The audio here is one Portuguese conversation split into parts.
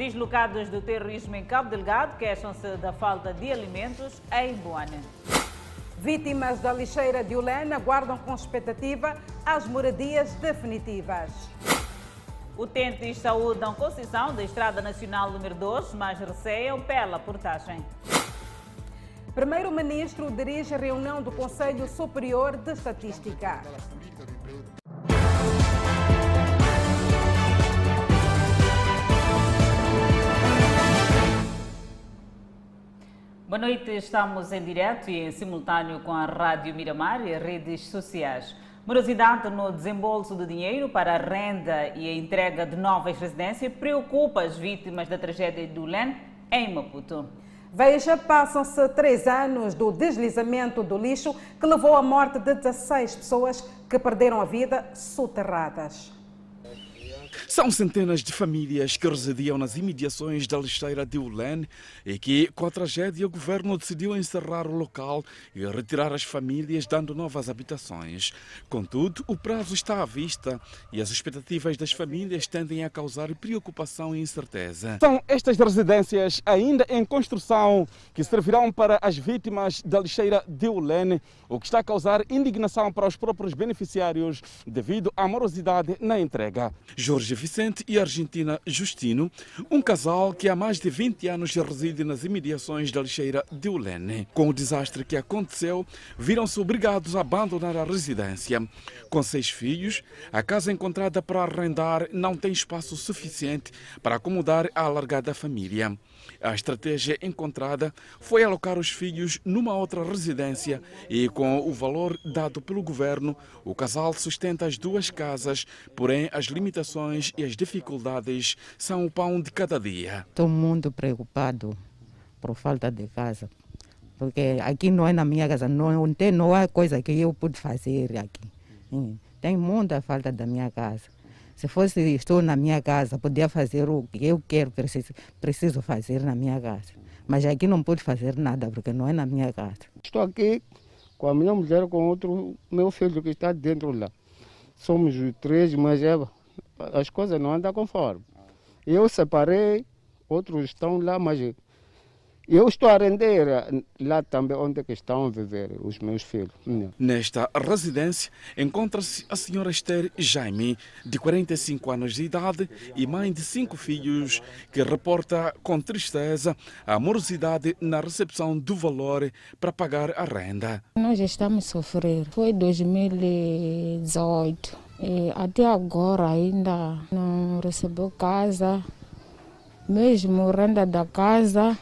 Deslocados do terrorismo em Cabo Delgado queixam-se da falta de alimentos em Boane. Vítimas da lixeira de Ulena aguardam com expectativa as moradias definitivas. Utentes saúdam concessão da Estrada Nacional número 2, mas receiam pela portagem. Primeiro-Ministro dirige a reunião do Conselho Superior de Estatística. Boa noite, estamos em direto e em simultâneo com a Rádio Miramar e redes sociais. Morosidade no desembolso de dinheiro para a renda e a entrega de novas residências preocupa as vítimas da tragédia do LEN em Maputo. Veja, passam-se três anos do deslizamento do lixo que levou à morte de 16 pessoas que perderam a vida soterradas. São centenas de famílias que residiam nas imediações da lixeira de Ulen e que, com a tragédia, o governo decidiu encerrar o local e retirar as famílias, dando novas habitações. Contudo, o prazo está à vista e as expectativas das famílias tendem a causar preocupação e incerteza. São estas residências ainda em construção que servirão para as vítimas da lixeira de Ulen, o que está a causar indignação para os próprios beneficiários devido à morosidade na entrega. Jorge Vicente e Argentina Justino, um casal que há mais de 20 anos reside nas imediações da lixeira de Ulene. Com o desastre que aconteceu, viram-se obrigados a abandonar a residência. Com seis filhos, a casa encontrada para arrendar não tem espaço suficiente para acomodar a alargada família. A estratégia encontrada foi alocar os filhos numa outra residência e, com o valor dado pelo governo, o casal sustenta as duas casas, porém as limitações e as dificuldades são o pão de cada dia. Estou muito preocupado por falta de casa, porque aqui não é na minha casa, não, tem, não há coisa que eu pude fazer aqui. Tem muita falta da minha casa. Se fosse estou na minha casa, podia fazer o que eu quero, preciso, preciso fazer na minha casa. Mas aqui não pude fazer nada, porque não é na minha casa. Estou aqui com a minha mulher, com outro meu filho que está dentro lá. Somos três, mas é, as coisas não andam conforme. Eu separei, outros estão lá, mas eu estou a render lá também onde que estão a viver os meus filhos. Nesta residência encontra-se a senhora Esther Jaime, de 45 anos de idade e mãe de cinco filhos, que reporta com tristeza a morosidade na recepção do valor para pagar a renda. Nós estamos a sofrer. Foi 2018. E até agora ainda não recebeu casa, mesmo renda da casa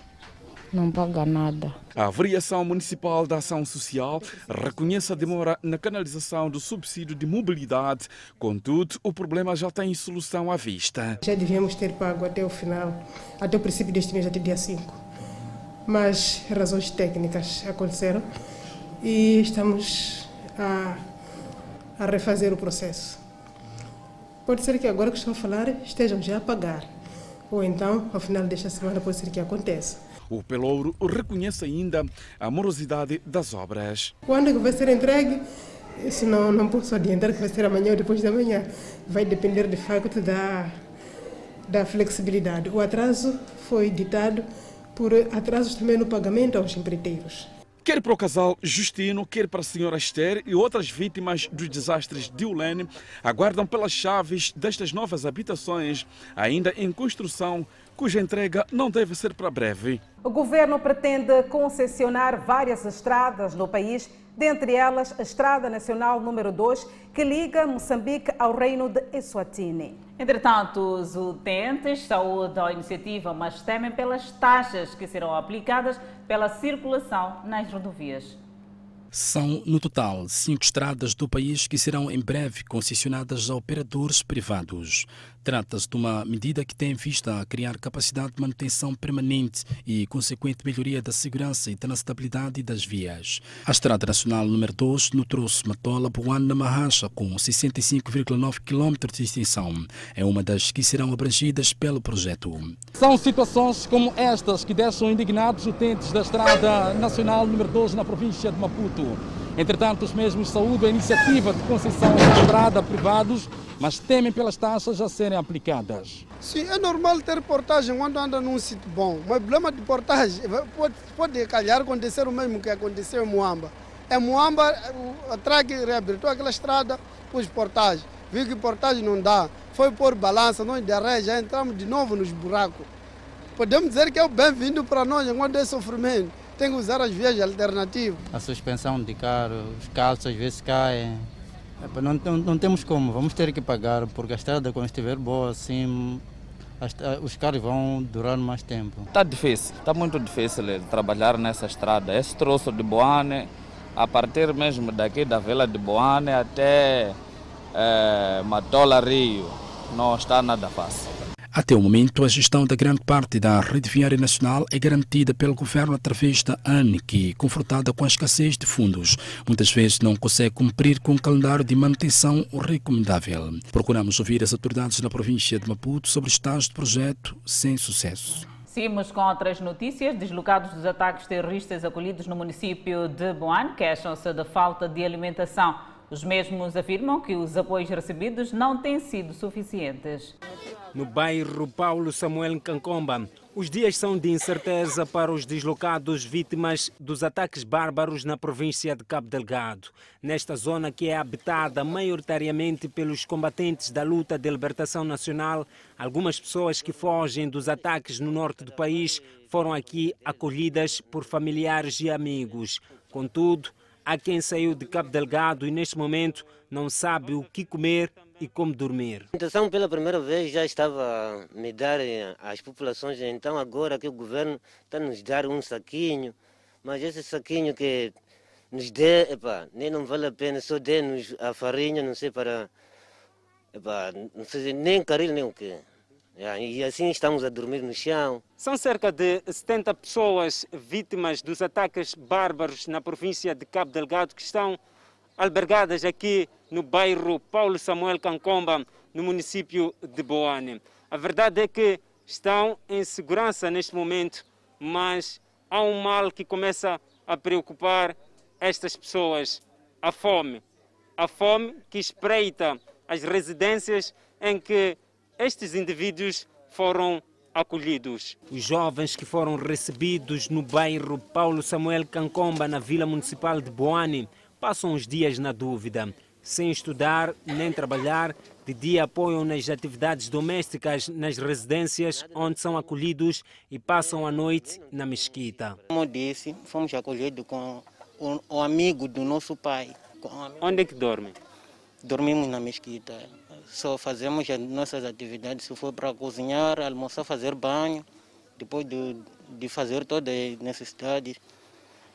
não paga nada. A Variação Municipal da Ação Social reconhece a demora na canalização do subsídio de mobilidade, contudo, o problema já tem solução à vista. Já devíamos ter pago até o final, até o princípio deste mês, até dia 5. Mas razões técnicas aconteceram e estamos a, a refazer o processo. Pode ser que agora que estou a falar estejam já a pagar, ou então, ao final desta semana, pode ser que aconteça. O Pelouro reconhece ainda a morosidade das obras. Quando é que vai ser entregue? Isso não, não posso adiantar que vai ser amanhã ou depois da manhã. Vai depender de facto da, da flexibilidade. O atraso foi ditado por atrasos também no pagamento aos empreiteiros. Quer para o casal Justino, quer para a senhora Esther e outras vítimas dos desastres de Ulene, aguardam pelas chaves destas novas habitações, ainda em construção, cuja entrega não deve ser para breve. O governo pretende concessionar várias estradas no país, dentre elas a Estrada Nacional número 2, que liga Moçambique ao reino de Eswatini. Entretanto, os utentes saúdam a iniciativa, mas temem pelas taxas que serão aplicadas pela circulação nas rodovias. São, no total, cinco estradas do país que serão em breve concessionadas a operadores privados. Trata-se de uma medida que tem em vista a criar capacidade de manutenção permanente e consequente melhoria da segurança e transitabilidade das vias. A Estrada Nacional número 2 no troço Matola Boana Mahacha, com 65,9 km de extensão, é uma das que serão abrangidas pelo projeto. São situações como estas que deixam indignados utentes da Estrada Nacional número 2 na província de Maputo. Entretanto, os mesmos saúdam a iniciativa de concessão de estrada privados mas temem pelas taxas a serem aplicadas. Sim, é normal ter portagem quando anda num sítio bom, mas o problema de portagem pode, pode calhar acontecer o mesmo que aconteceu em Moamba. Em Moamba, a TRAC reabilitou aquela estrada, pôs portagem. Viu que portagem não dá, foi por balança, nós de ré já entramos de novo nos buracos. Podemos dizer que é o bem-vindo para nós enquanto é sofrimento. Tem que usar as vias alternativas. A suspensão de carro, os calços às vezes caem. Não, não, não, temos como, vamos ter que pagar, porque a estrada quando estiver boa assim, os carros vão durar mais tempo. Está difícil, está muito difícil trabalhar nessa estrada. Esse troço de Boane, a partir mesmo daqui da Vila de Boane até é, Matola Rio, não está nada fácil. Até o momento, a gestão da grande parte da rede viária nacional é garantida pelo governo através da ANE, que, confrontada com a escassez de fundos, muitas vezes não consegue cumprir com o calendário de manutenção recomendável. Procuramos ouvir as autoridades na província de Maputo sobre estágio do projeto sem sucesso. Seguimos com outras notícias. Deslocados dos ataques terroristas acolhidos no município de Boane queixam-se da falta de alimentação. Os mesmos afirmam que os apoios recebidos não têm sido suficientes. No bairro Paulo Samuel Cancomba, os dias são de incerteza para os deslocados vítimas dos ataques bárbaros na província de Cabo Delgado. Nesta zona que é habitada maioritariamente pelos combatentes da luta de libertação nacional, algumas pessoas que fogem dos ataques no norte do país foram aqui acolhidas por familiares e amigos. Contudo, Há quem saiu de Cabo Delgado e neste momento não sabe o que comer e como dormir. A intenção pela primeira vez já estava a me dar às populações, então agora que o governo está a nos dar um saquinho, mas esse saquinho que nos dê, epa, nem não vale a pena, só dê-nos a farinha, não sei para, epa, não sei nem caril nem o quê. E assim estamos a dormir no chão. São cerca de 70 pessoas vítimas dos ataques bárbaros na província de Cabo Delgado que estão albergadas aqui no bairro Paulo Samuel Cancomba, no município de Boane. A verdade é que estão em segurança neste momento, mas há um mal que começa a preocupar estas pessoas: a fome. A fome que espreita as residências em que estes indivíduos foram acolhidos. Os jovens que foram recebidos no bairro Paulo Samuel Cancomba, na Vila Municipal de Boane, passam os dias na dúvida. Sem estudar nem trabalhar, de dia apoiam nas atividades domésticas nas residências onde são acolhidos e passam a noite na mesquita. Como disse, fomos acolhidos com o, amigo do nosso pai. Onde é que dormem? Dormimos na mesquita só fazemos as nossas atividades, se for para cozinhar, almoçar, fazer banho, depois de, de fazer todas as necessidades.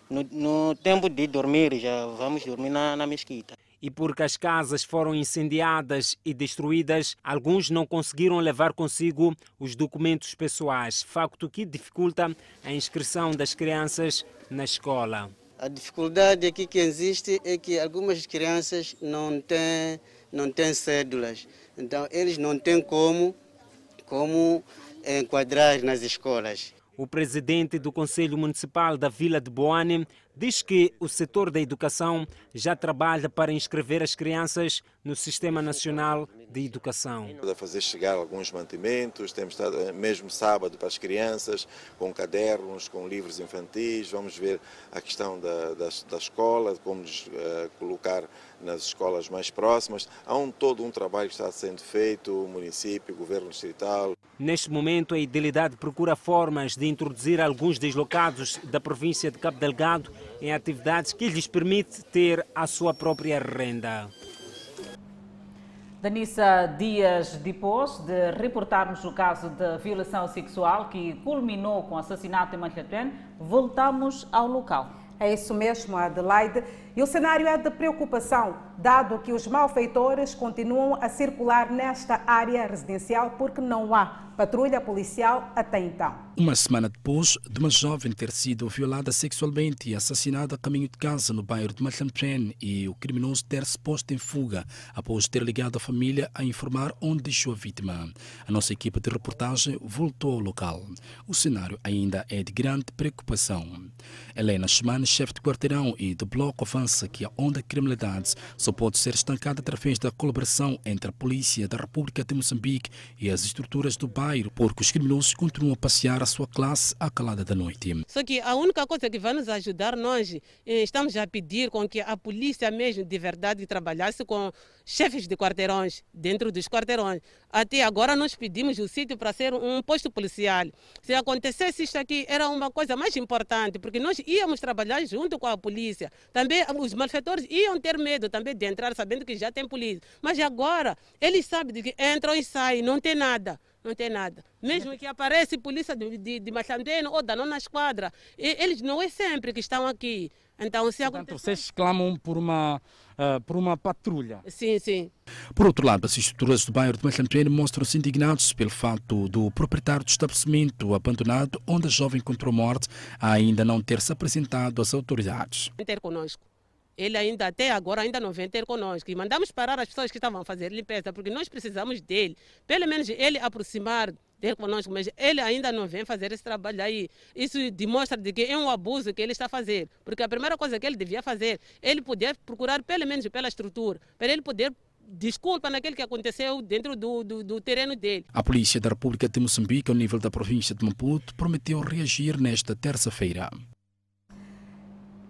No, no, tempo de dormir, já vamos dormir na, na mesquita. E porque as casas foram incendiadas e destruídas, alguns não conseguiram levar consigo os documentos pessoais, facto que dificulta a inscrição das crianças na escola. A dificuldade aqui que existe é que algumas crianças não têm não têm cédulas. Então, eles não têm como, como enquadrar nas escolas. O presidente do Conselho Municipal da Vila de Boane diz que o setor da educação já trabalha para inscrever as crianças no Sistema Nacional de Educação. A fazer chegar alguns mantimentos, temos estado eh, mesmo sábado para as crianças, com cadernos, com livros infantis, vamos ver a questão da, da, da escola, como nos uh, colocar nas escolas mais próximas. Há um, todo um trabalho que está sendo feito, o município, o governo distrital. Neste momento, a Idilidade procura formas de introduzir alguns deslocados da província de Cabo Delgado em atividades que lhes permite ter a sua própria renda. Danissa, dias depois de reportarmos o caso de violação sexual que culminou com o assassinato em Manhattan, voltamos ao local. É isso mesmo, Adelaide. E o cenário é de preocupação, dado que os malfeitores continuam a circular nesta área residencial porque não há patrulha policial até então. Uma semana depois de uma jovem ter sido violada sexualmente e assassinada a caminho de casa no bairro de Matlampren e o criminoso ter se posto em fuga após ter ligado a família a informar onde deixou a vítima. A nossa equipa de reportagem voltou ao local. O cenário ainda é de grande preocupação. Helena Schmann, chefe de quarteirão e do Bloco of avança que a onda de criminalidade só pode ser estancada através da colaboração entre a polícia da República de Moçambique e as estruturas do bairro, porque os criminosos continuam a passear a sua classe à calada da noite. Só que a única coisa que vai nos ajudar, nós eh, estamos a pedir com que a polícia mesmo de verdade trabalhasse com chefes de quarteirões, dentro dos quarteirões. Até agora nós pedimos o sítio para ser um posto policial. Se acontecesse isso aqui, era uma coisa mais importante, porque nós íamos trabalhar junto com a polícia. Também os malfeitores iam ter medo também de entrar, sabendo que já tem polícia. Mas agora, eles sabem que entram e saem, não tem nada não tem nada. Mesmo que apareça polícia de, de, de Machandeno ou da nona esquadra, eles não é sempre que estão aqui. Então, se Portanto, acontecer... vocês clamam por uma, uh, por uma patrulha. Sim, sim. Por outro lado, as estruturas do bairro de Machantuene mostram-se indignados pelo fato do proprietário do estabelecimento abandonado, onde a jovem encontrou morte, ainda não ter se apresentado às autoridades. Ter conosco. Ele ainda até agora ainda não vem ter conosco. E mandamos parar as pessoas que estavam a fazer limpeza, porque nós precisamos dele. Pelo menos ele aproximar ter conosco, mas ele ainda não vem fazer esse trabalho aí. Isso demonstra de que é um abuso que ele está a fazer. Porque a primeira coisa que ele devia fazer, ele poder procurar pelo menos pela estrutura, para ele poder desculpa naquele que aconteceu dentro do, do, do, terreno dele. A Polícia da República de Moçambique, ao nível da província de Maputo, prometeu reagir nesta terça-feira.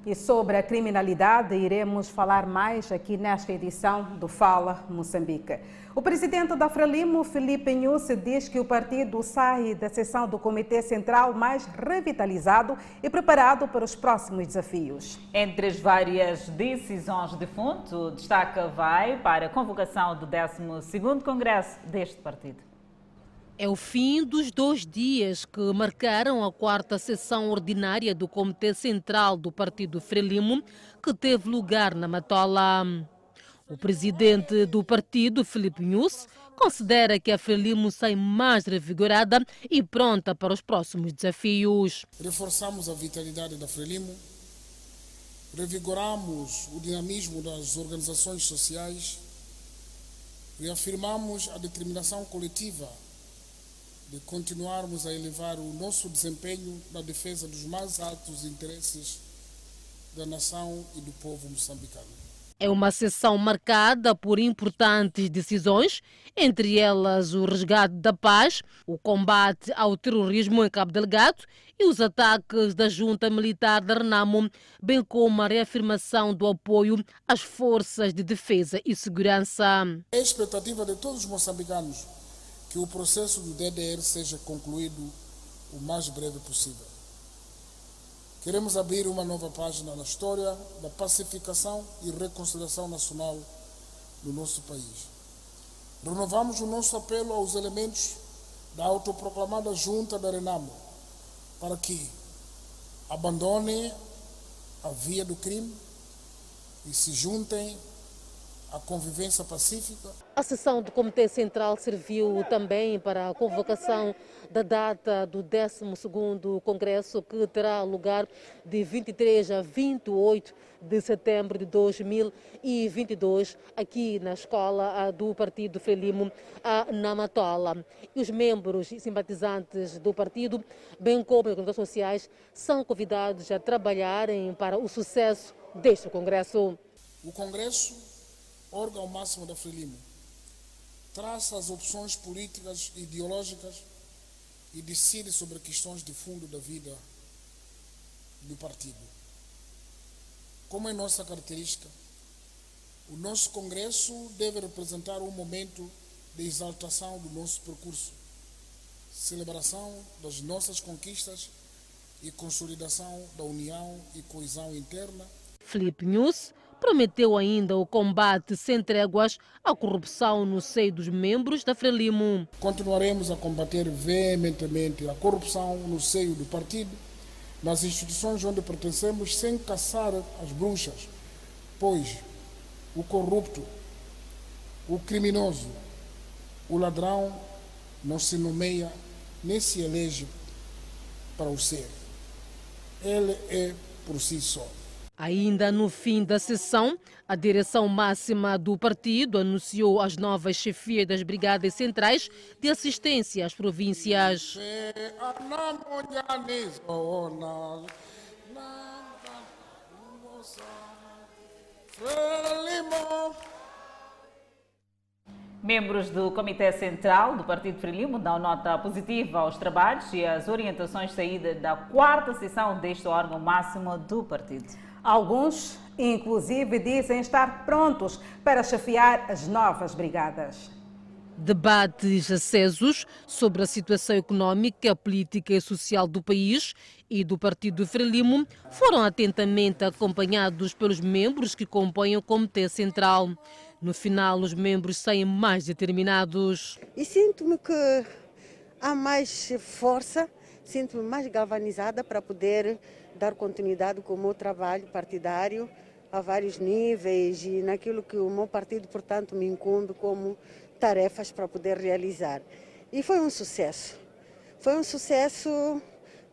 E sobre a criminalidade, iremos falar mais aqui nesta edição do Fala Moçambique. O presidente da Frelimo, Felipe Nhusse, diz que o partido sai da sessão do Comitê Central mais revitalizado e preparado para os próximos desafios. Entre as várias decisões de fundo, destaca vai para a convocação do 12º Congresso deste partido. É o fim dos dois dias que marcaram a quarta sessão ordinária do Comitê Central do Partido Frelimo, que teve lugar na Matola. O presidente do partido, Felipe Nunes, considera que a Frelimo sai mais revigorada e pronta para os próximos desafios. Reforçamos a vitalidade da Frelimo, revigoramos o dinamismo das organizações sociais, reafirmamos a determinação coletiva de continuarmos a elevar o nosso desempenho na defesa dos mais altos interesses da nação e do povo moçambicano. É uma sessão marcada por importantes decisões, entre elas o resgate da paz, o combate ao terrorismo em Cabo Delgado e os ataques da junta militar da Renamo, bem como a reafirmação do apoio às forças de defesa e segurança. É a expectativa de todos os moçambicanos que o processo do DDR seja concluído o mais breve possível. Queremos abrir uma nova página na história da pacificação e reconciliação nacional no nosso país. Renovamos o nosso apelo aos elementos da autoproclamada Junta da Renamo para que abandonem a via do crime e se juntem a convivência pacífica. A sessão do Comitê Central serviu também para a convocação da data do 12º Congresso, que terá lugar de 23 a 28 de setembro de 2022, aqui na escola do Partido Frelimo, a Namatola. E os membros e simpatizantes do partido, bem como as organizações sociais, são convidados a trabalharem para o sucesso deste Congresso. O Congresso órgão máximo da Frelimo, traça as opções políticas e ideológicas e decide sobre questões de fundo da vida do partido. Como é nossa característica, o nosso Congresso deve representar um momento de exaltação do nosso percurso, celebração das nossas conquistas e consolidação da união e coesão interna. Felipe News prometeu ainda o combate sem tréguas à corrupção no seio dos membros da Frelimo. Continuaremos a combater veementemente a corrupção no seio do partido, nas instituições onde pertencemos, sem caçar as bruxas, pois o corrupto, o criminoso, o ladrão não se nomeia nem se elege para o ser. Ele é por si só. Ainda no fim da sessão, a direção máxima do partido anunciou as novas chefias das brigadas centrais de assistência às províncias. Membros do Comitê Central do Partido Frelimo dão nota positiva aos trabalhos e às orientações saídas da quarta sessão deste órgão máximo do partido. Alguns, inclusive, dizem estar prontos para chefiar as novas brigadas. Debates acesos sobre a situação económica, política e social do país e do Partido Frelimo foram atentamente acompanhados pelos membros que compõem o Comitê Central. No final, os membros saem mais determinados. E sinto-me que há mais força, sinto-me mais galvanizada para poder dar continuidade com o meu trabalho partidário a vários níveis e naquilo que o meu partido, portanto, me incumbe como tarefas para poder realizar. E foi um sucesso. Foi um sucesso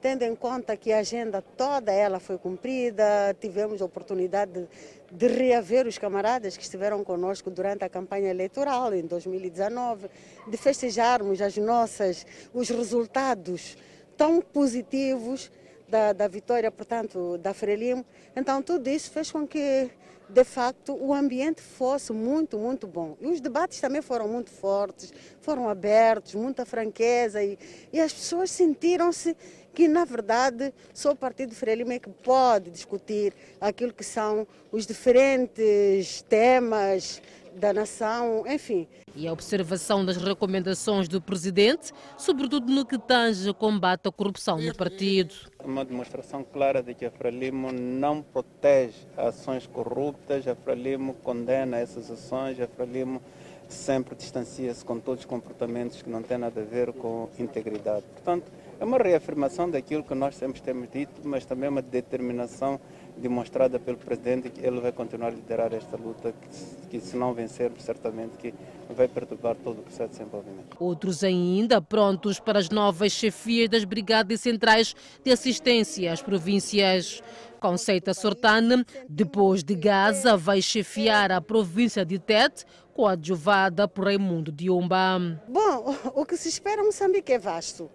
tendo em conta que a agenda toda ela foi cumprida, tivemos a oportunidade de, de reaver os camaradas que estiveram conosco durante a campanha eleitoral em 2019, de festejarmos as nossas, os resultados tão positivos da, da vitória, portanto, da Frelimo. Então, tudo isso fez com que de facto, o ambiente fosse muito, muito bom. E os debates também foram muito fortes, foram abertos, muita franqueza e, e as pessoas sentiram-se que, na verdade, só o Partido Frelimo é que pode discutir aquilo que são os diferentes temas da nação, enfim. E a observação das recomendações do presidente, sobretudo no que tange ao combate à corrupção no partido. Uma demonstração clara de que a Frelimo não protege ações corruptas, a Frelimo condena essas ações, a Frelimo sempre distancia-se com todos os comportamentos que não têm nada a ver com integridade. Portanto, é uma reafirmação daquilo que nós sempre temos dito, mas também uma determinação demonstrada pelo presidente que ele vai continuar a liderar esta luta, que, que se não vencermos, certamente que vai perturbar todo o processo de desenvolvimento. Outros ainda prontos para as novas chefias das brigadas centrais de assistência às províncias. Conceita Sortane, depois de Gaza, vai chefiar a província de Tete, coadjuvada por Raimundo Diomba. Bom, o que se espera em Moçambique é vasto.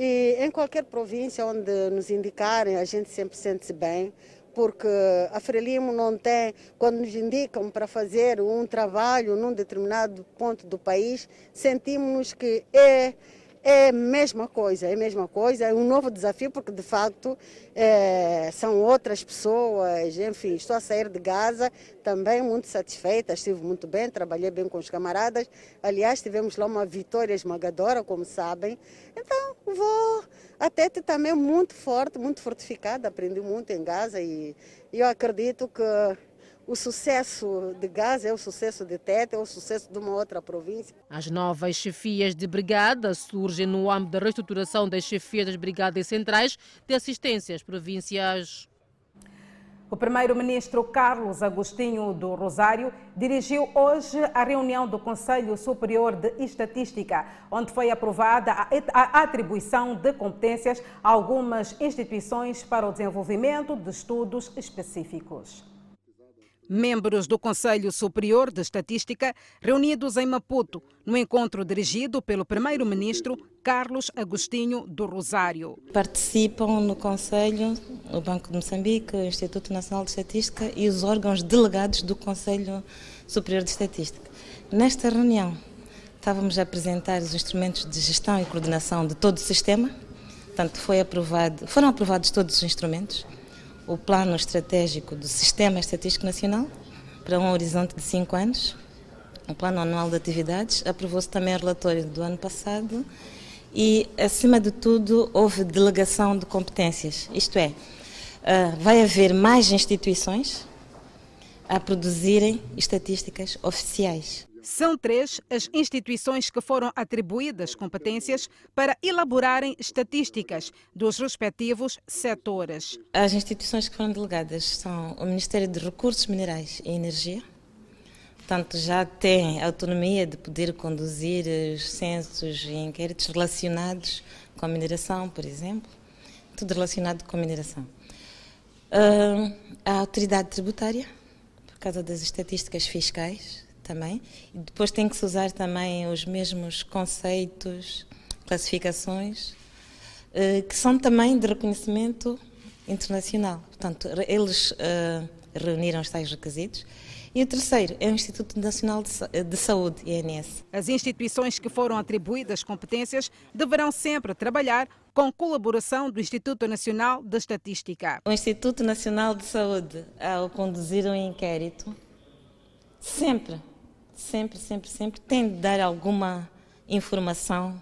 E em qualquer província onde nos indicarem, a gente sempre sente-se bem, porque a Frelimo não tem, quando nos indicam para fazer um trabalho num determinado ponto do país, sentimos que é é a mesma coisa, é a mesma coisa, é um novo desafio, porque de facto é, são outras pessoas, enfim, estou a sair de Gaza também muito satisfeita, estive muito bem, trabalhei bem com os camaradas, aliás tivemos lá uma vitória esmagadora, como sabem, então vou até também muito forte, muito fortificada, aprendi muito em Gaza e eu acredito que o sucesso de Gaza é o sucesso de Tete, é o sucesso de uma outra província. As novas chefias de brigada surgem no âmbito da reestruturação das chefias das brigadas centrais de assistência às províncias. O primeiro-ministro Carlos Agostinho do Rosário dirigiu hoje a reunião do Conselho Superior de Estatística, onde foi aprovada a atribuição de competências a algumas instituições para o desenvolvimento de estudos específicos. Membros do Conselho Superior de Estatística, reunidos em Maputo, no encontro dirigido pelo primeiro-ministro Carlos Agostinho do Rosário. Participam no Conselho o Banco de Moçambique, o Instituto Nacional de Estatística e os órgãos delegados do Conselho Superior de Estatística. Nesta reunião, estávamos a apresentar os instrumentos de gestão e coordenação de todo o sistema. Portanto, foi aprovado, foram aprovados todos os instrumentos o plano estratégico do Sistema Estatístico Nacional para um horizonte de cinco anos, o plano anual de atividades, aprovou-se também o relatório do ano passado e, acima de tudo, houve delegação de competências, isto é, ah, vai haver mais instituições a produzirem estatísticas oficiais. São três as instituições que foram atribuídas competências para elaborarem estatísticas dos respectivos setores. As instituições que foram delegadas são o Ministério de Recursos Minerais e Energia, portanto já tem autonomia de poder conduzir os censos e inquéritos relacionados com a mineração, por exemplo, tudo relacionado com a mineração. Ah, a autoridade tributária, por causa das estatísticas fiscais, também. E depois tem que se usar também os mesmos conceitos, classificações, eh, que são também de reconhecimento internacional. Portanto, eles uh, reuniram os tais requisitos E o terceiro é o Instituto Nacional de Saúde, INS. As instituições que foram atribuídas competências deverão sempre trabalhar com colaboração do Instituto Nacional de Estatística. O Instituto Nacional de Saúde, ao conduzir um inquérito, sempre, sempre, sempre, sempre tem de dar alguma informação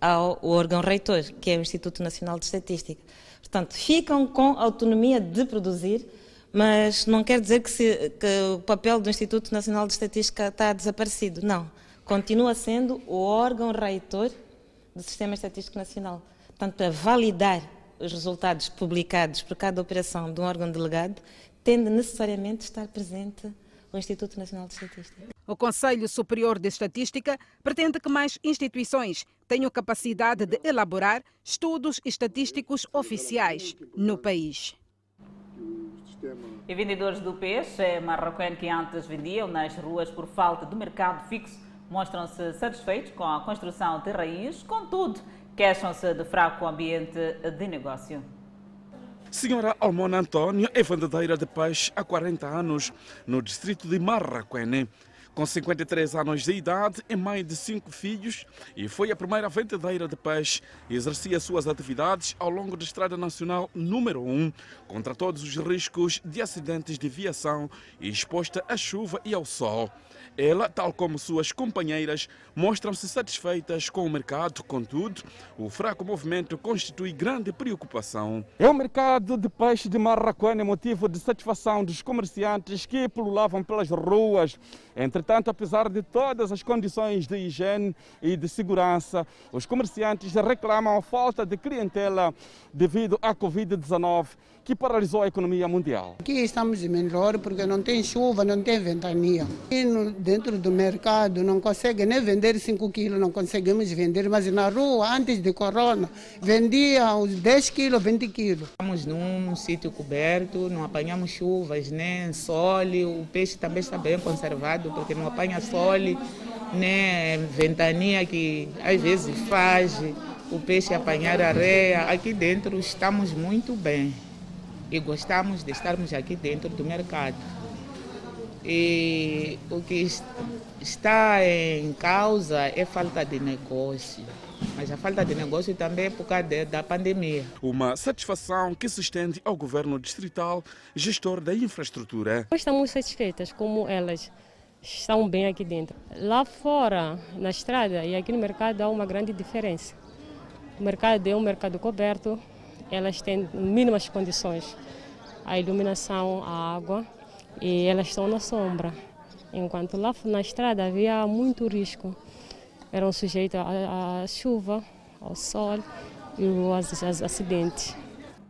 ao órgão reitor, que é o Instituto Nacional de Estatística. Portanto, ficam com autonomia de produzir, mas não quer dizer que, se, que, o papel do Instituto Nacional de Estatística está desaparecido. Não. Continua sendo o órgão reitor do Sistema Estatístico Nacional. Portanto, para validar os resultados publicados por cada operação de um órgão delegado, tem de necessariamente estar presente o Instituto Nacional de Estatística. O Conselho Superior de Estatística pretende que mais instituições tenham capacidade de elaborar estudos estatísticos oficiais no país. E vendedores do peixe marroquino que antes vendiam nas ruas por falta de mercado fixo mostram-se satisfeitos com a construção de raiz, contudo, queixam-se de fraco ambiente de negócio. Senhora Almona Antônio é vendedeira de peixe há 40 anos no distrito de Marraquene. Com 53 anos de idade e mãe de cinco filhos, e foi a primeira vendedeira de peixe exercia suas atividades ao longo da Estrada Nacional número 1, contra todos os riscos de acidentes de viação e exposta à chuva e ao sol. Ela, tal como suas companheiras, mostram-se satisfeitas com o mercado, contudo, o fraco movimento constitui grande preocupação. É o mercado de peixe de Marraquene motivo de satisfação dos comerciantes que pululavam pelas ruas. Entretanto, apesar de todas as condições de higiene e de segurança, os comerciantes reclamam a falta de clientela devido à Covid-19 que paralisou a economia mundial. Aqui estamos melhor porque não tem chuva, não tem ventania. E no, dentro do mercado não consegue nem vender 5 quilos, não conseguimos vender, mas na rua, antes de corona, vendia uns 10 quilos, 20 quilos. Estamos num sítio coberto, não apanhamos chuvas, nem sol, o peixe também está bem conservado porque não apanha sol, nem ventania que às vezes faz o peixe apanhar areia. Aqui dentro estamos muito bem e gostamos de estarmos aqui dentro do mercado. E o que está em causa é falta de negócio. Mas a falta de negócio também é por causa da pandemia. Uma satisfação que se estende ao governo distrital, gestor da infraestrutura. Estamos satisfeitas como elas estão bem aqui dentro. Lá fora, na estrada e aqui no mercado há uma grande diferença. O mercado é um mercado coberto, elas têm mínimas condições, a iluminação, a água, e elas estão na sombra. Enquanto lá na estrada havia muito risco, eram sujeitos à, chuva, ao sol e aos acidentes.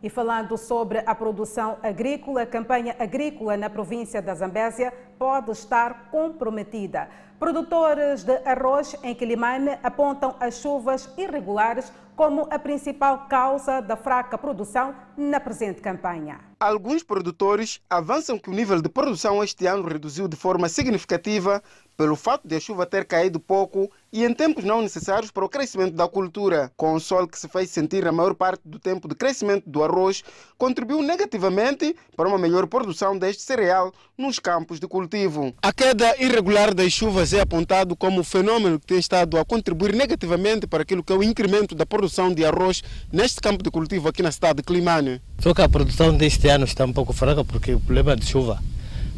E falando sobre a produção agrícola, a campanha agrícola na província da Zambésia pode estar comprometida. Produtores de arroz em Quilimane apontam as chuvas irregulares como a principal causa da fraca produção na presente campanha. Alguns produtores avançam que o nível de produção este ano reduziu de forma significativa pelo fato de a chuva ter caído pouco e em tempos não necessários para o crescimento da cultura. Com o sol que se fez sentir a maior parte do tempo de crescimento do arroz, contribuiu negativamente para uma melhor produção deste cereal nos campos de cultivo. A queda irregular das chuvas é apontado como o fenômeno que tem estado a contribuir negativamente para aquilo que é o incremento da produção de arroz neste campo de cultivo aqui na cidade de Climane. Só que a produção deste ano está um pouco fraca porque o problema de chuva,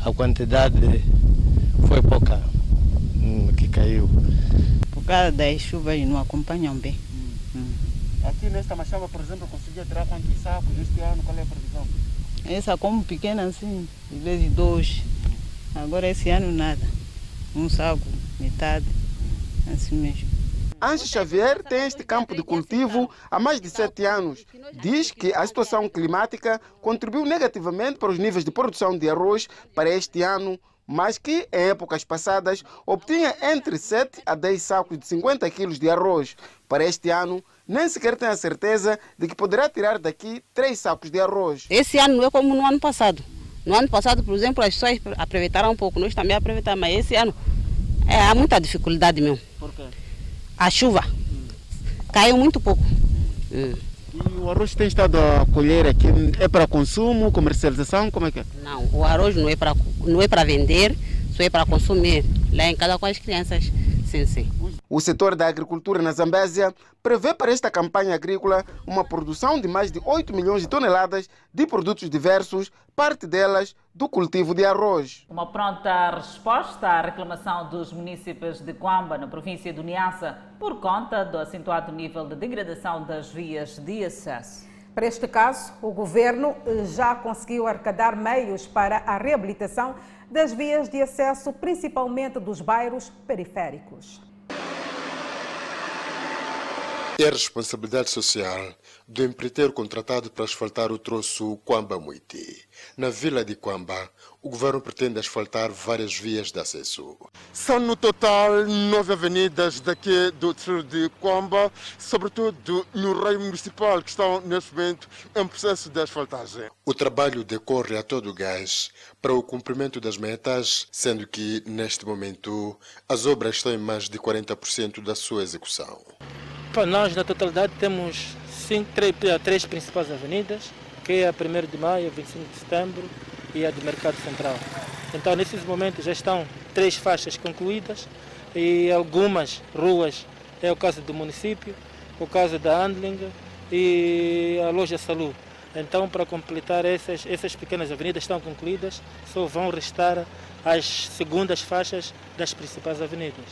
a quantidade foi pouca caiu. Por causa das chuvas não acompanham bem. Hum. Aqui nesta machamba, por exemplo, conseguia tirar quantos sacos este ano? Qual é a previsão? Essa como pequena assim, de vezes dois. Agora esse ano nada. Um saco, metade, assim mesmo. Anjo Xavier tem este campo de cultivo há mais de sete anos. Diz que a situação climática contribuiu negativamente para os níveis de produção de arroz para este ano, mas que em épocas passadas obtinha entre 7 a 10 sacos de 50 quilos de arroz. Para este ano, nem sequer tem a certeza de que poderá tirar daqui 3 sacos de arroz. Esse ano não é como no ano passado. No ano passado, por exemplo, as pessoas aproveitaram um pouco, nós também aproveitamos, mas esse ano é, há muita dificuldade mesmo. Por quê? A chuva hum. caiu muito pouco. Hum. E o arroz tem estado a colher aqui é para consumo, comercialização, como é que é? Não, o arroz não é para não é para vender, só é para consumir. Lá em casa com as crianças, sim, sim. O setor da agricultura na Zambésia prevê para esta campanha agrícola uma produção de mais de 8 milhões de toneladas de produtos diversos, parte delas do cultivo de arroz. Uma pronta resposta à reclamação dos municípios de Quamba, na província do Niassa, por conta do acentuado nível de degradação das vias de acesso. Para este caso, o governo já conseguiu arrecadar meios para a reabilitação das vias de acesso, principalmente dos bairros periféricos. É responsabilidade social do empreiteiro contratado para asfaltar o troço Quamba-Muiti. Na vila de Quamba, o governo pretende asfaltar várias vias de acesso. São no total nove avenidas daqui do distrito de Quamba, sobretudo no raio municipal, que estão neste momento em processo de asfaltagem. O trabalho decorre a todo gás para o cumprimento das metas, sendo que, neste momento, as obras estão em mais de 40% da sua execução. Para nós, na totalidade, temos cinco, três, três principais avenidas, que é a 1 de maio, 25 de setembro e a de Mercado Central. Então, nesses momentos, já estão três faixas concluídas e algumas ruas, é o caso do município, o caso da Andling e a loja Salu. Então, para completar essas, essas pequenas avenidas estão concluídas, só vão restar as segundas faixas das principais avenidas.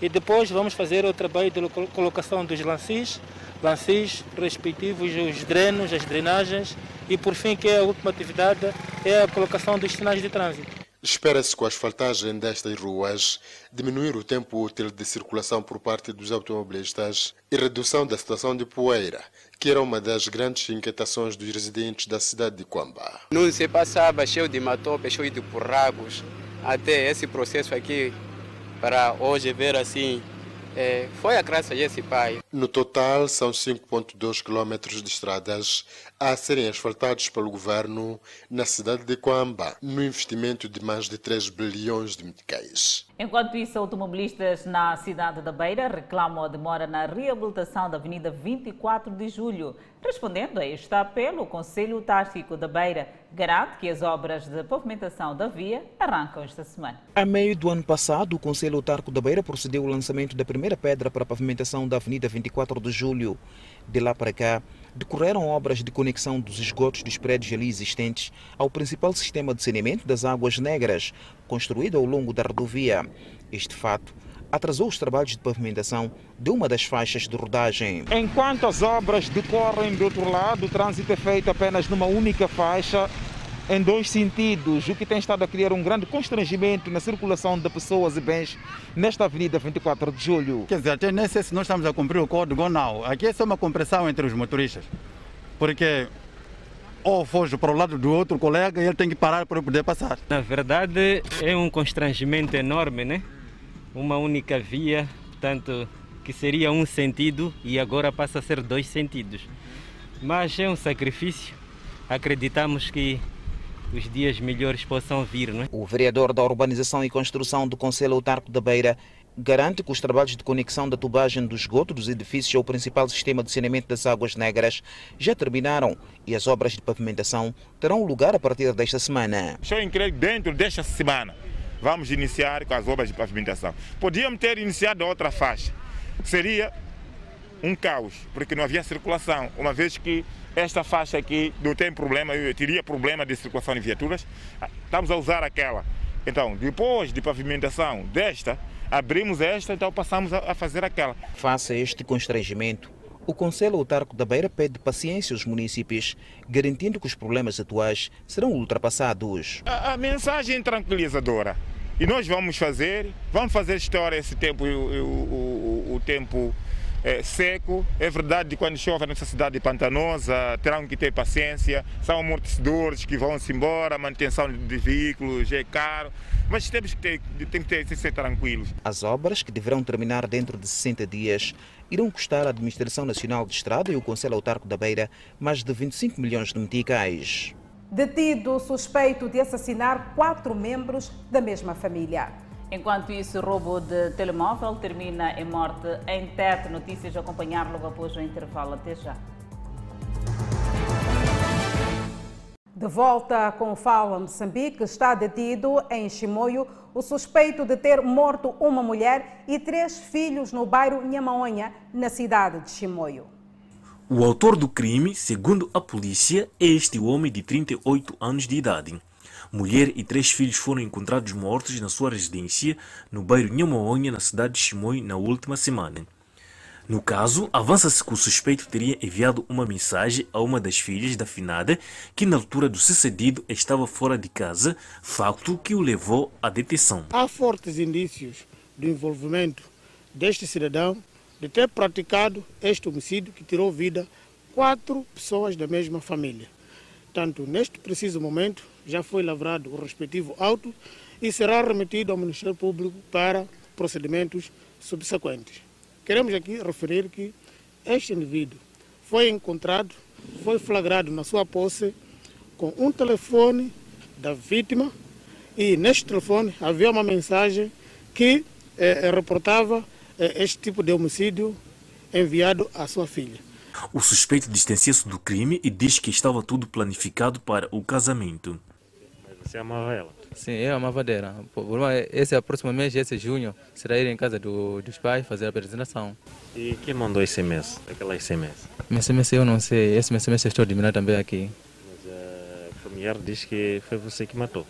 E depois vamos fazer o trabalho de colocação dos lancis, lancis respectivos, os drenos, as drenagens e por fim, que é a última atividade, é a colocação dos sinais de trânsito. Espera-se com a asfaltagem destas ruas diminuir o tempo útil de circulação por parte dos automobilistas e redução da situação de poeira, que era uma das grandes inquietações dos residentes da cidade de Quamba. Não se passava cheio de matope, cheio de burracos, até esse processo aqui para hoje ver assim, é, foi a graça desse pai. No total, são 5,2 quilômetros de estradas a serem asfaltados pelo governo na cidade de Coamba, no investimento de mais de 3 bilhões de meticais. Enquanto isso, automobilistas na cidade da Beira reclamam a demora na reabilitação da Avenida 24 de Julho. Respondendo a este apelo, o Conselho Tático da Beira garante que as obras de pavimentação da via arrancam esta semana. A meio do ano passado, o Conselho Autarco da Beira procedeu ao lançamento da primeira pedra para a pavimentação da Avenida 24 de Julho. De lá para cá, decorreram obras de conexão dos esgotos dos prédios ali existentes ao principal sistema de saneamento das águas negras, construído ao longo da rodovia. Este fato atrasou os trabalhos de pavimentação de uma das faixas de rodagem. Enquanto as obras decorrem do outro lado, o trânsito é feito apenas numa única faixa, em dois sentidos, o que tem estado a criar um grande constrangimento na circulação de pessoas e bens nesta Avenida 24 de Julho. Quer dizer, até nem sei se nós estamos a cumprir o código ou não. Aqui é só uma compressão entre os motoristas, porque ou foge para o lado do outro colega e ele tem que parar para poder passar. Na verdade, é um constrangimento enorme, né? Uma única via, portanto, que seria um sentido e agora passa a ser dois sentidos. Mas é um sacrifício. Acreditamos que os dias melhores possam vir. Não é? O vereador da Urbanização e Construção do Conselho Autarco da Beira garante que os trabalhos de conexão da tubagem do esgoto dos edifícios ao principal sistema de saneamento das águas negras já terminaram e as obras de pavimentação terão lugar a partir desta semana. Estou em crer dentro desta semana vamos iniciar com as obras de pavimentação. Podíamos ter iniciado a outra faixa. Seria um caos, porque não havia circulação, uma vez que esta faixa aqui não tem problema, eu teria problema de circulação de viaturas, estamos a usar aquela. Então, depois de pavimentação desta, abrimos esta, então passamos a fazer aquela. Face a este constrangimento, o Conselho Autarco da Beira pede paciência aos municípios, garantindo que os problemas atuais serão ultrapassados. A, a mensagem tranquilizadora. E nós vamos fazer, vamos fazer história esse tempo, o, o, o, o tempo é, seco. É verdade que quando chove nessa cidade pantanosa, terão que ter paciência. São amortecedores que vão-se embora, a manutenção de veículos é caro. Mas temos que ter, tem que ter, que ser tranquilos. As obras, que deverão terminar dentro de 60 dias, irão custar à Administração Nacional de Estrada e o Conselho Autarco da Beira mais de 25 milhões de meticais. Detido suspeito de assassinar quatro membros da mesma família. Enquanto isso, o roubo de telemóvel termina em morte em Tete. Notícias a acompanhar logo após o intervalo. Até já. De volta com o Fala Moçambique, está detido em Chimoio o o suspeito de ter morto uma mulher e três filhos no bairro Nhamaonha, na cidade de Chimoio. O autor do crime, segundo a polícia, é este homem de 38 anos de idade. Mulher e três filhos foram encontrados mortos na sua residência no bairro Nhamaonha, na cidade de Chimoio, na última semana. No caso, avança-se que o suspeito teria enviado uma mensagem a uma das filhas da finada, que na altura do sucedido estava fora de casa, facto que o levou à detenção. Há fortes indícios do envolvimento deste cidadão de ter praticado este homicídio que tirou vida quatro pessoas da mesma família. Tanto neste preciso momento já foi lavrado o respectivo auto e será remetido ao Ministério Público para procedimentos subsequentes. Queremos aqui referir que este indivíduo foi encontrado, foi flagrado na sua posse com um telefone da vítima e neste telefone havia uma mensagem que eh, reportava eh, este tipo de homicídio enviado à sua filha. O suspeito distancia-se do crime e diz que estava tudo planificado para o casamento. Você amava ela? Sim, eu amava dela. Esse é o próximo mês, esse é junho, será ir em casa do, dos pais fazer a apresentação. E quem mandou esse SMS, aquela SMS? SMS eu não sei, esse SMS estou admirando também aqui. Mas a familiar diz que foi você que matou.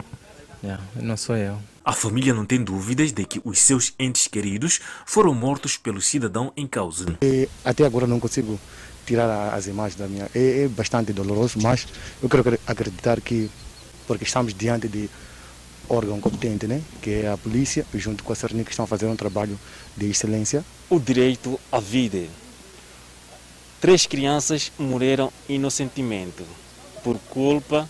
Yeah, não sou eu. A família não tem dúvidas de que os seus entes queridos foram mortos pelo cidadão em causa. E até agora não consigo tirar as imagens da minha. É, é bastante doloroso, mas eu quero acreditar que, porque estamos diante de órgão competente, né? que é a polícia, junto com a Cernic, que estão fazer um trabalho de excelência. O direito à vida. Três crianças morreram inocentemente por culpa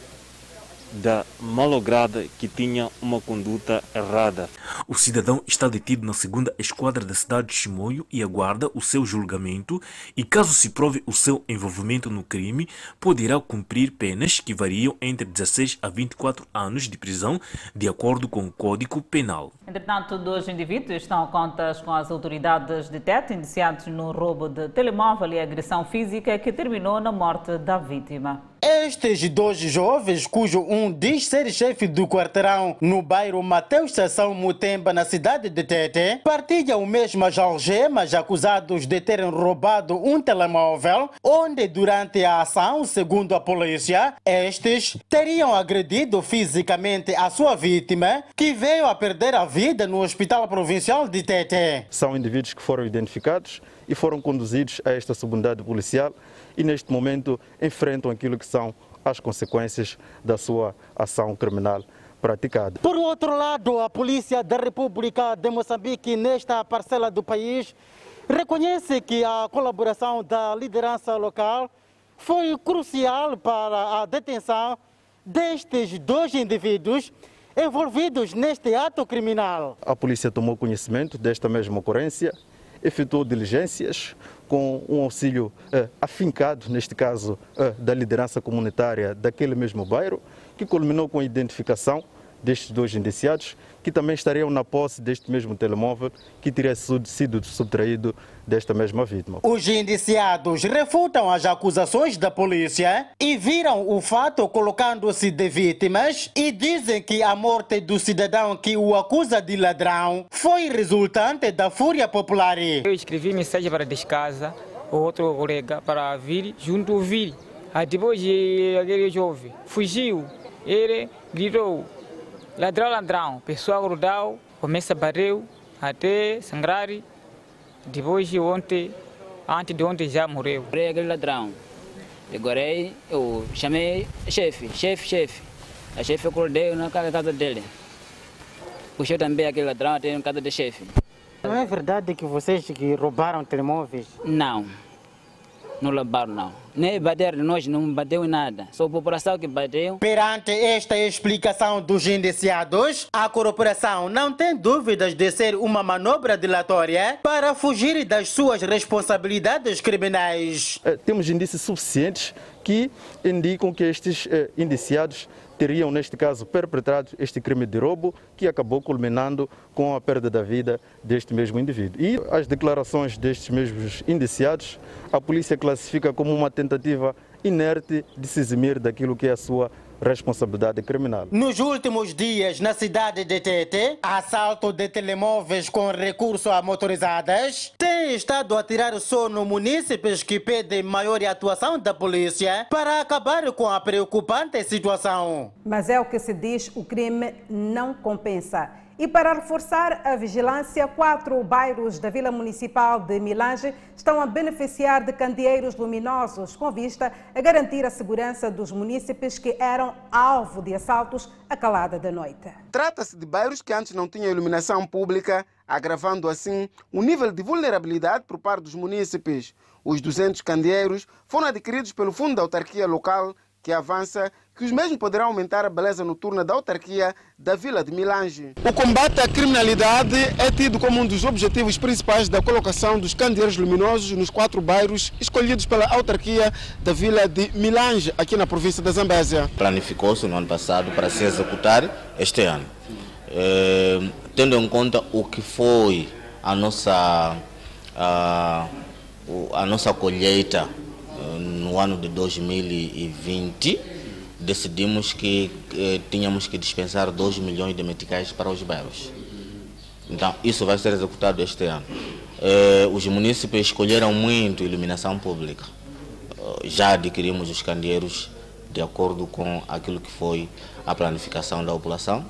da malograda que tinha uma conduta errada. O cidadão está detido na segunda esquadra da cidade de Chimoio e aguarda o seu julgamento e caso se prove o seu envolvimento no crime, poderá cumprir penas que variam entre 16 a 24 anos de prisão, de acordo com o Código Penal. Entretanto, dois indivíduos estão a contas com as autoridades de Tete, indiciados no roubo de telemóvel e agressão física que terminou na morte da vítima. Estes dois jovens, cujo um diz ser chefe do quarteirão no bairro Mateus Sação Mutemba, na cidade de Tete, partilham mesmas algemas acusados de terem roubado um telemóvel, onde durante a ação, segundo a polícia, estes teriam agredido fisicamente a sua vítima, que veio a perder a vida no Hospital Provincial de Tete. São indivíduos que foram identificados e foram conduzidos a esta subunidade policial e neste momento enfrentam aquilo que são as consequências da sua ação criminal praticada. Por outro lado, a Polícia da República de Moçambique, nesta parcela do país, reconhece que a colaboração da liderança local foi crucial para a detenção destes dois indivíduos envolvidos neste ato criminal. A polícia tomou conhecimento desta mesma ocorrência, efetuou diligências, com um auxílio eh, afincado, neste caso eh, da liderança comunitária daquele mesmo bairro, que culminou com a identificação destes dois indiciados, que também estariam na posse deste mesmo telemóvel que teria sido subtraído desta mesma vítima. Os indiciados refutam as acusações da polícia e viram o fato colocando-se de vítimas e dizem que a morte do cidadão que o acusa de ladrão foi resultante da fúria popular. Eu escrevi mensagem para descasa, o outro colega, para vir junto ao vir. Depois aquele jovem fugiu, ele gritou Ladrão, ladrão. Pessoal grudal, começa a bater até sangrar. Depois de ontem, antes de ontem já morreu. É aquele ladrão. Agora eu chamei chefe, chefe, chefe. A chefe acordei na casa dele. Puxou também aquele ladrão até na casa do chefe. Não é verdade que vocês que roubaram telemóveis? Não não roubaram não. Nem bateram nós, não bateu em nada. Só a população que bateu. Perante esta explicação dos indiciados, a corporação não tem dúvidas de ser uma manobra dilatória para fugir das suas responsabilidades criminais. Eh, temos indícios suficientes que indicam que estes eh, indiciados teriam, neste caso, perpetrado este crime de roubo que acabou culminando com a perda da vida deste mesmo indivíduo. E as declarações destes mesmos indiciados, a polícia classifica como uma tentativa inerte de se eximir daquilo que é a sua responsabilidade criminal. Nos últimos dias, na cidade de Tete, assalto de telemóveis com recurso a motorizadas tem estado a tirar sono munícipes que pedem maior atuação da polícia para acabar com a preocupante situação. Mas é o que se diz, o crime não compensa. E para reforçar a vigilância, quatro bairros da Vila Municipal de Milange estão a beneficiar de candeeiros luminosos com vista a garantir a segurança dos munícipes que eram alvo de assaltos à calada da noite. Trata-se de bairros que antes não tinham iluminação pública, agravando assim o nível de vulnerabilidade por parte dos munícipes. Os 200 candeeiros foram adquiridos pelo Fundo da Autarquia Local, que avança que os mesmos poderão aumentar a beleza noturna da autarquia da Vila de Milange. O combate à criminalidade é tido como um dos objetivos principais da colocação dos candeeiros luminosos nos quatro bairros escolhidos pela autarquia da Vila de Milange, aqui na província da Zambésia. Planificou-se no ano passado para se executar este ano. É, tendo em conta o que foi a nossa, a, a nossa colheita no ano de 2020, decidimos que eh, tínhamos que dispensar 2 milhões de meticais para os bairros. Então, isso vai ser executado este ano. Eh, os municípios escolheram muito iluminação pública. Eh, já adquirimos os candeeiros de acordo com aquilo que foi a planificação da população.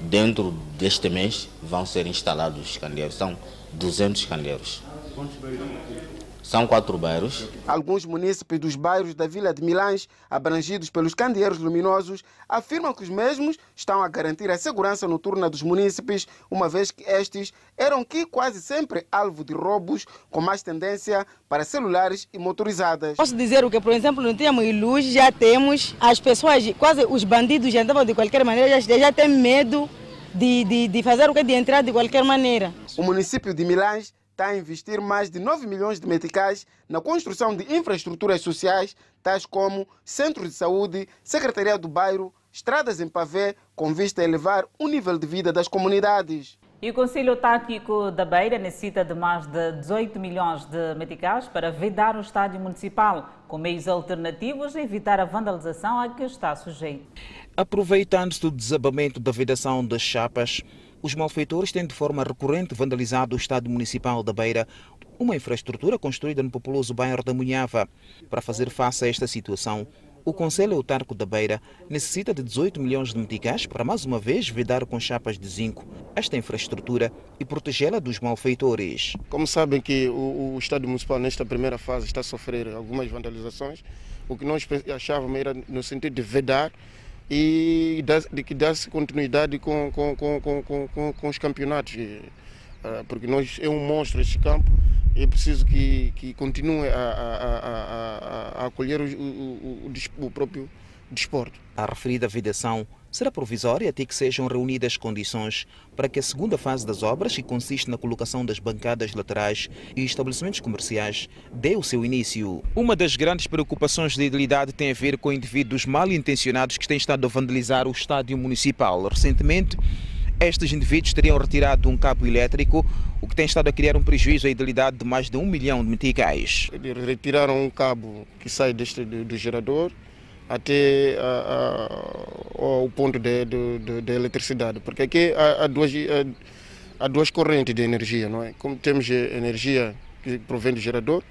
Dentro deste mês vão ser instalados os candeeiros. São 200 candeeiros. Quantos bairros? São quatro bairros. Alguns munícipes dos bairros da Vila de Milães, abrangidos pelos candeeiros luminosos, afirmam que os mesmos estão a garantir a segurança noturna dos munícipes, uma vez que estes eram que quase sempre alvo de roubos, com mais tendência para celulares e motorizadas. Posso dizer o que, por exemplo, não tínhamos luz, já temos. As pessoas, quase os bandidos já andavam de qualquer maneira, já, já têm medo de, de, de fazer o que? De entrar de qualquer maneira. O município de Milães está a investir mais de 9 milhões de meticais na construção de infraestruturas sociais, tais como centros de saúde, secretaria do bairro, estradas em pavê, com vista a elevar o nível de vida das comunidades. E o Conselho Tático da Beira necessita de mais de 18 milhões de meticais para vedar o estádio municipal, com meios alternativos a evitar a vandalização a que está sujeito. Aproveitando-se do desabamento da vedação das chapas, os malfeitores têm de forma recorrente vandalizado o Estádio Municipal da Beira, uma infraestrutura construída no populoso bairro da Munhava. Para fazer face a esta situação, o Conselho Autarco da Beira necessita de 18 milhões de meticais para mais uma vez vedar com chapas de zinco esta infraestrutura e protegê-la dos malfeitores. Como sabem que o, o Estádio Municipal nesta primeira fase está a sofrer algumas vandalizações, o que nós achávamos era no sentido de vedar e de que dá-se continuidade com, com, com, com, os campeonatos, porque nós é um monstro este campo. É preciso que, que continue a, a, a, a acolher o, o, o, o próprio desporto. A referida vedação será provisória até que sejam reunidas condições para que a segunda fase das obras, que consiste na colocação das bancadas laterais e estabelecimentos comerciais, dê o seu início. Uma das grandes preocupações da idilidade tem a ver com indivíduos mal intencionados que têm estado a vandalizar o estádio municipal. Recentemente, estes indivíduos teriam retirado um cabo elétrico, o que tem estado a criar um prejuízo à idilidade de mais de um milhão de meticais. Retiraram um cabo que sai deste, do, do gerador até a, a, o ponto de, de, de, eletricidade, porque aqui há, há, duas, há duas correntes de energia, não é? Como temos energia que provém do gerador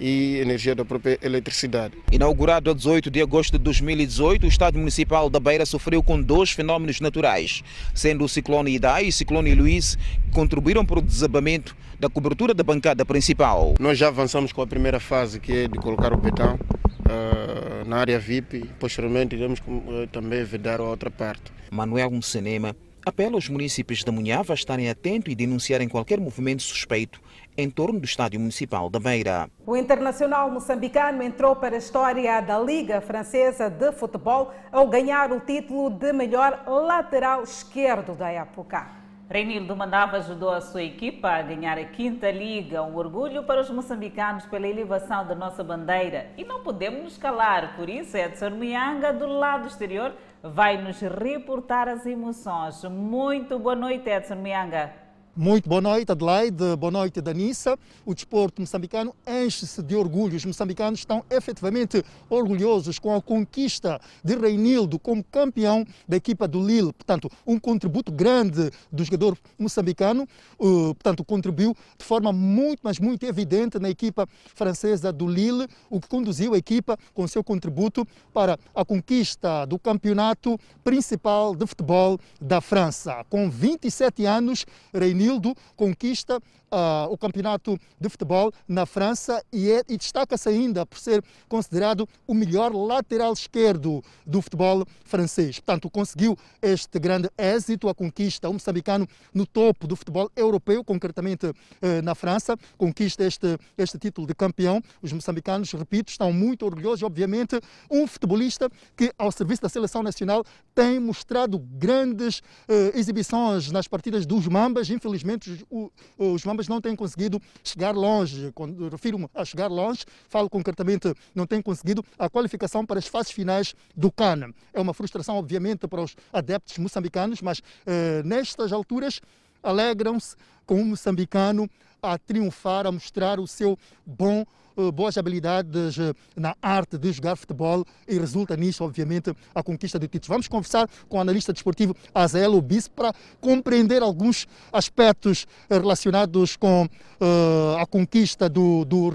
e energia da própria eletricidade. Inaugurado a 18 de agosto de 2018, o Estádio Municipal da Beira sofreu com dois fenómenos naturais, sendo o ciclone Idai e o ciclone Luiz, que contribuíram para o desabamento da cobertura da bancada principal. Nós já avançamos com a primeira fase, que é de colocar o betão uh, na área VIP, posteriormente iremos uh, também vedar a outra parte. Manuel Cinema apela aos municípios da Munhava a estarem atentos e denunciarem qualquer movimento suspeito em torno do Estádio Municipal da Beira. O internacional moçambicano entrou para a história da Liga Francesa de Futebol ao ganhar o título de melhor lateral esquerdo da época. Reinildo Mandava ajudou a sua equipa a ganhar a quinta liga, um orgulho para os moçambicanos pela elevação da nossa bandeira. E não podemos nos calar, por isso Edson Mianga, do lado exterior, vai nos reportar as emoções. Muito boa noite, Edson Mianga. Muito boa noite, Adelaide. Boa noite, Danissa. O desporto moçambicano enche-se de orgulho. Os moçambicanos estão efetivamente orgulhosos com a conquista de Reinildo como campeão da equipa do Lille. Portanto, um contributo grande do jogador moçambicano. Uh, portanto, contribuiu de forma muito, mas muito evidente na equipa francesa do Lille, o que conduziu a equipa com seu contributo para a conquista do campeonato principal de futebol da França. Com 27 anos, Reinildo Gildo conquista uh, o campeonato de futebol na França e, é, e destaca-se ainda por ser considerado o melhor lateral esquerdo do futebol francês. Portanto, conseguiu este grande êxito, a conquista, o moçambicano no topo do futebol europeu, concretamente uh, na França, conquista este, este título de campeão. Os moçambicanos, repito, estão muito orgulhosos, obviamente, um futebolista que, ao serviço da seleção nacional, tem mostrado grandes uh, exibições nas partidas dos Mambas. Infelizmente, os, os Mambas não têm conseguido chegar longe. Quando refiro-me a chegar longe, falo concretamente, não têm conseguido a qualificação para as fases finais do CAN. É uma frustração, obviamente, para os adeptos moçambicanos, mas eh, nestas alturas alegram-se com o moçambicano a triunfar, a mostrar o seu bom eh, boas habilidades eh, na arte de jogar futebol e resulta nisso, obviamente, a conquista de títulos. Vamos conversar com o analista desportivo Azael Bis para compreender alguns aspectos eh, relacionados com uh, a conquista do, do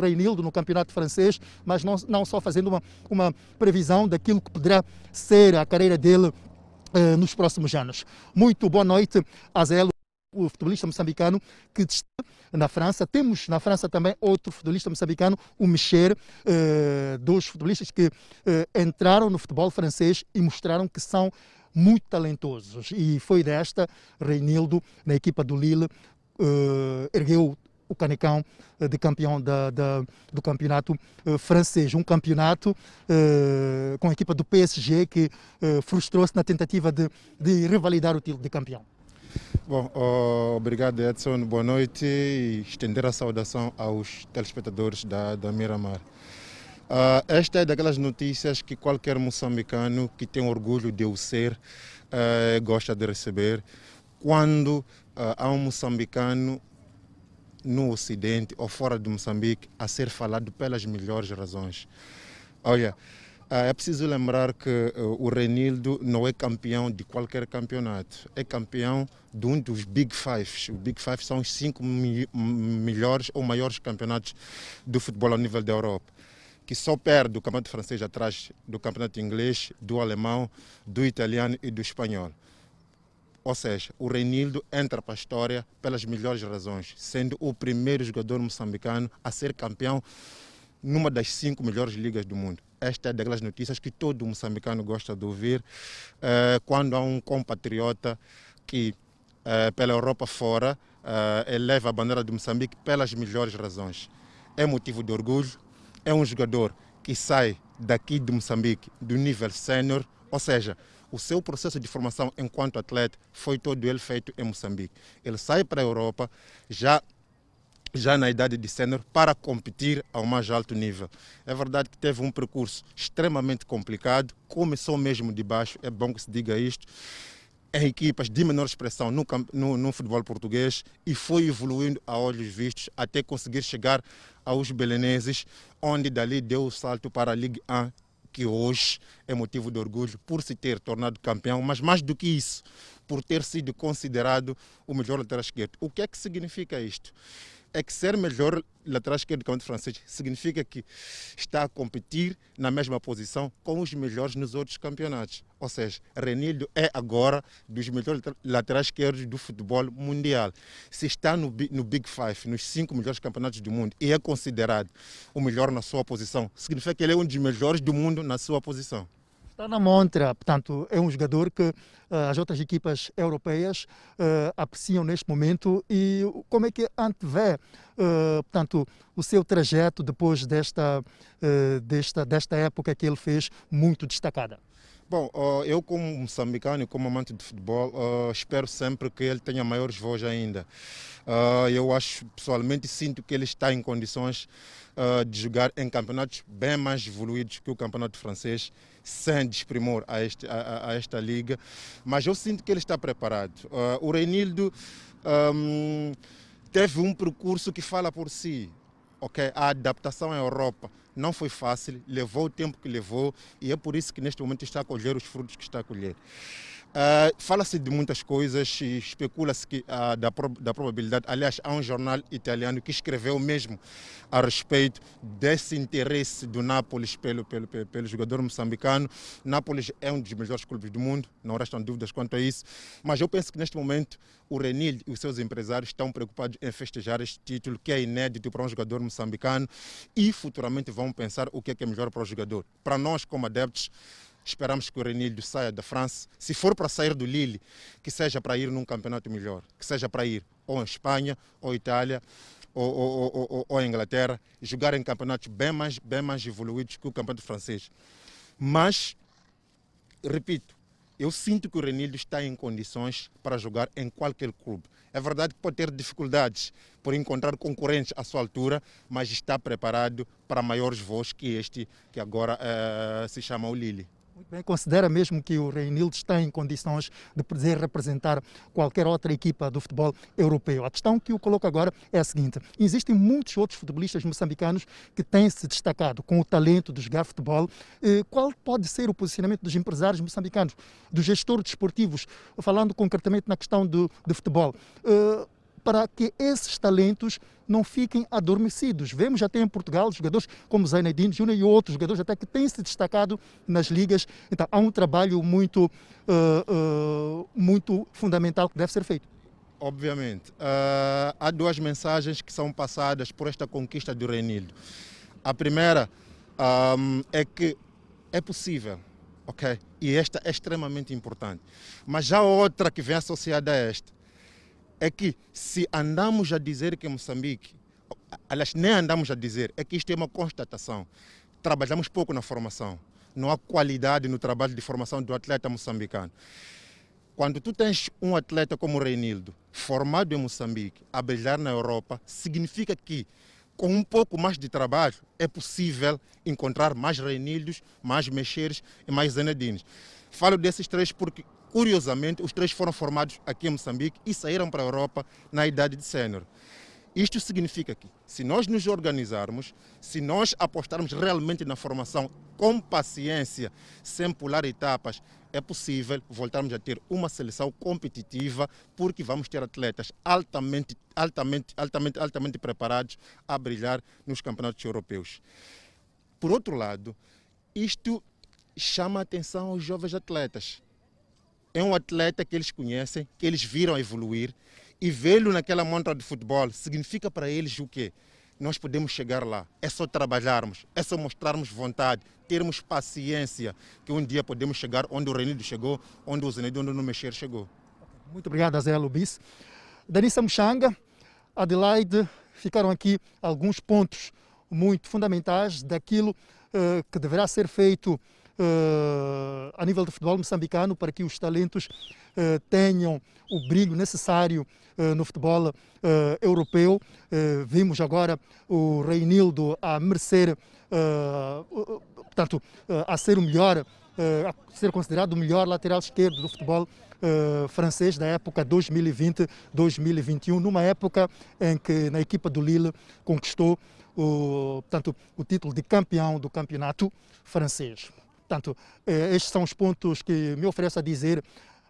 Reinildo no campeonato francês, mas não, não só fazendo uma, uma previsão daquilo que poderá ser a carreira dele uh, nos próximos anos. Muito boa noite, Azael o futebolista moçambicano que na França. Temos na França também outro futebolista moçambicano, o Michel, eh, dos futebolistas que eh, entraram no futebol francês e mostraram que são muito talentosos. E foi desta, Reinildo, na equipa do Lille, eh, ergueu o canecão eh, de campeão da, da, do campeonato uh, francês. Um campeonato uh, com a equipa do PSG que uh, frustrou-se na tentativa de, de revalidar o título de campeão. Bom, oh, obrigado Edson, boa noite e estender a saudação aos telespectadores da, da Miramar. Uh, esta é daquelas notícias que qualquer moçambicano que tem orgulho de o ser uh, gosta de receber. Quando uh, há um moçambicano no Ocidente ou fora de Moçambique a ser falado pelas melhores razões. Olha, ah, é preciso lembrar que uh, o Renildo não é campeão de qualquer campeonato, é campeão de um dos Big Five. Os Big Five são os cinco melhores ou maiores campeonatos do futebol ao nível da Europa, que só perde o campeonato francês atrás do campeonato inglês, do alemão, do italiano e do espanhol. Ou seja, o Renildo entra para a história pelas melhores razões, sendo o primeiro jogador moçambicano a ser campeão numa das cinco melhores ligas do mundo. Esta é daquelas notícias que todo moçambicano gosta de ouvir uh, quando há um compatriota que, uh, pela Europa fora, uh, eleva a bandeira de Moçambique pelas melhores razões. É motivo de orgulho, é um jogador que sai daqui de Moçambique do nível sénior, ou seja, o seu processo de formação enquanto atleta foi todo ele feito em Moçambique. Ele sai para a Europa já já na idade de sênior para competir ao mais alto nível. É verdade que teve um percurso extremamente complicado, começou mesmo de baixo, é bom que se diga isto, em equipas de menor expressão no, no, no futebol português e foi evoluindo a olhos vistos até conseguir chegar aos beleneses, onde dali deu o salto para a Ligue 1, que hoje é motivo de orgulho por se ter tornado campeão, mas mais do que isso, por ter sido considerado o melhor lateral esquerdo. O que é que significa isto? É que ser melhor lateral esquerdo do campeonato francês significa que está a competir na mesma posição com os melhores nos outros campeonatos. Ou seja, Renildo é agora dos melhores laterais esquerdos do futebol mundial. Se está no, no Big Five, nos cinco melhores campeonatos do mundo, e é considerado o melhor na sua posição, significa que ele é um dos melhores do mundo na sua posição. Está na montra, portanto, é um jogador que uh, as outras equipas europeias uh, apreciam neste momento e como é que antevê, uh, portanto, o seu trajeto depois desta, desta, desta época que ele fez muito destacada? Bom, eu como moçambicano e como amante de futebol, espero sempre que ele tenha maiores voos ainda. eu acho, pessoalmente, sinto que ele está em condições de jogar em campeonatos bem mais evoluídos que o campeonato francês sem desprimor a, este, a, a, esta liga, mas eu sinto que ele está preparado. O Reinildo hum, teve um percurso que fala por si. ok? A adaptação à Europa não foi fácil, levou o tempo que levou e é por isso que neste momento está a colher os frutos que está a colher. Uh, Fala-se de muitas coisas especula-se uh, da, da probabilidade. Aliás, há um jornal italiano que escreveu mesmo a respeito desse interesse do Nápoles pelo, pelo, pelo, pelo jogador moçambicano. Nápoles é um dos melhores clubes do mundo, não restam dúvidas quanto a isso. Mas eu penso que neste momento o Renil e os seus empresários estão preocupados em festejar este título, que é inédito para um jogador moçambicano, e futuramente vão pensar o que é, que é melhor para o jogador. Para nós, como adeptos, Esperamos que o Renildo saia da França. Se for para sair do Lille, que seja para ir num campeonato melhor, que seja para ir ou em Espanha, ou Itália, ou, ou, ou, ou, Inglaterra, jogar em campeonatos bem mais, bem mais evoluídos que o campeonato francês. Mas, repito, eu sinto que o Renildo está em condições para jogar em qualquer clube. É verdade que pode ter dificuldades por encontrar concorrentes à sua altura, mas está preparado para maiores voos que este, que agora uh, se chama o Lille. Muito bem, considera mesmo que o Reinildo está em condições de poder representar qualquer outra equipa do futebol europeu. A questão que eu coloco agora é a seguinte: existem muitos outros futebolistas moçambicanos que têm se destacado com o talento de jogar futebol. Eh, qual pode ser o posicionamento dos empresários moçambicanos, dos gestores desportivos, falando concretamente na questão do, do futebol? Para que esses talentos não fiquem adormecidos. Vemos até em Portugal jogadores como Zainadine Júnior e outros jogadores até que têm se destacado nas ligas. Então há um trabalho muito, uh, uh, muito fundamental que deve ser feito. Obviamente. Uh, há duas mensagens que são passadas por esta conquista do Renildo. A primeira um, é que é possível, ok? E esta é extremamente importante. Mas já outra que vem associada a esta é que se andamos a dizer que Moçambique, aliás, nem andamos a dizer, é que isto é uma constatação. Trabalhamos pouco na formação. Não há qualidade no trabalho de formação do atleta moçambicano. Quando tu tens um atleta como o Reinildo, formado em Moçambique, a brilhar na Europa, significa que com um pouco mais de trabalho é possível encontrar mais Reinildos, mais Mexeres e mais Zenedines. Falo desses três porque Curiosamente, os três foram formados aqui em Moçambique e saíram para a Europa na idade de sênior. Isto significa que, se nós nos organizarmos, se nós apostarmos realmente na formação com paciência, sem pular etapas, é possível voltarmos a ter uma seleção competitiva, porque vamos ter atletas altamente, altamente, altamente, altamente preparados a brilhar nos campeonatos europeus. Por outro lado, isto chama a atenção aos jovens atletas é um atleta que eles conhecem, que eles viram evoluir e vê-lo naquela montra de futebol significa para eles o quê? Nós podemos chegar lá. É só trabalharmos, é só mostrarmos vontade, termos paciência, que um dia podemos chegar onde o Renido chegou, onde o Zenedo, onde o Mexer chegou. Muito obrigado, Zé Lubis. Danissa Muxanga, Adelaide, ficaram aqui alguns pontos muito fundamentais daquilo uh, que deverá ser feito uh, a nível do futebol moçambicano para que os talentos uh, tenham o brilho necessário uh, no futebol europeu. vimos agora o Reinildo a merecer, portanto, a ser o melhor, a ser considerado o melhor lateral esquerdo do futebol Uh, francês da época 2020-2021, numa época em que na equipa do Lille conquistou o, portanto, o título de campeão do campeonato francês. Portanto, eh, estes são os pontos que me ofereço a dizer,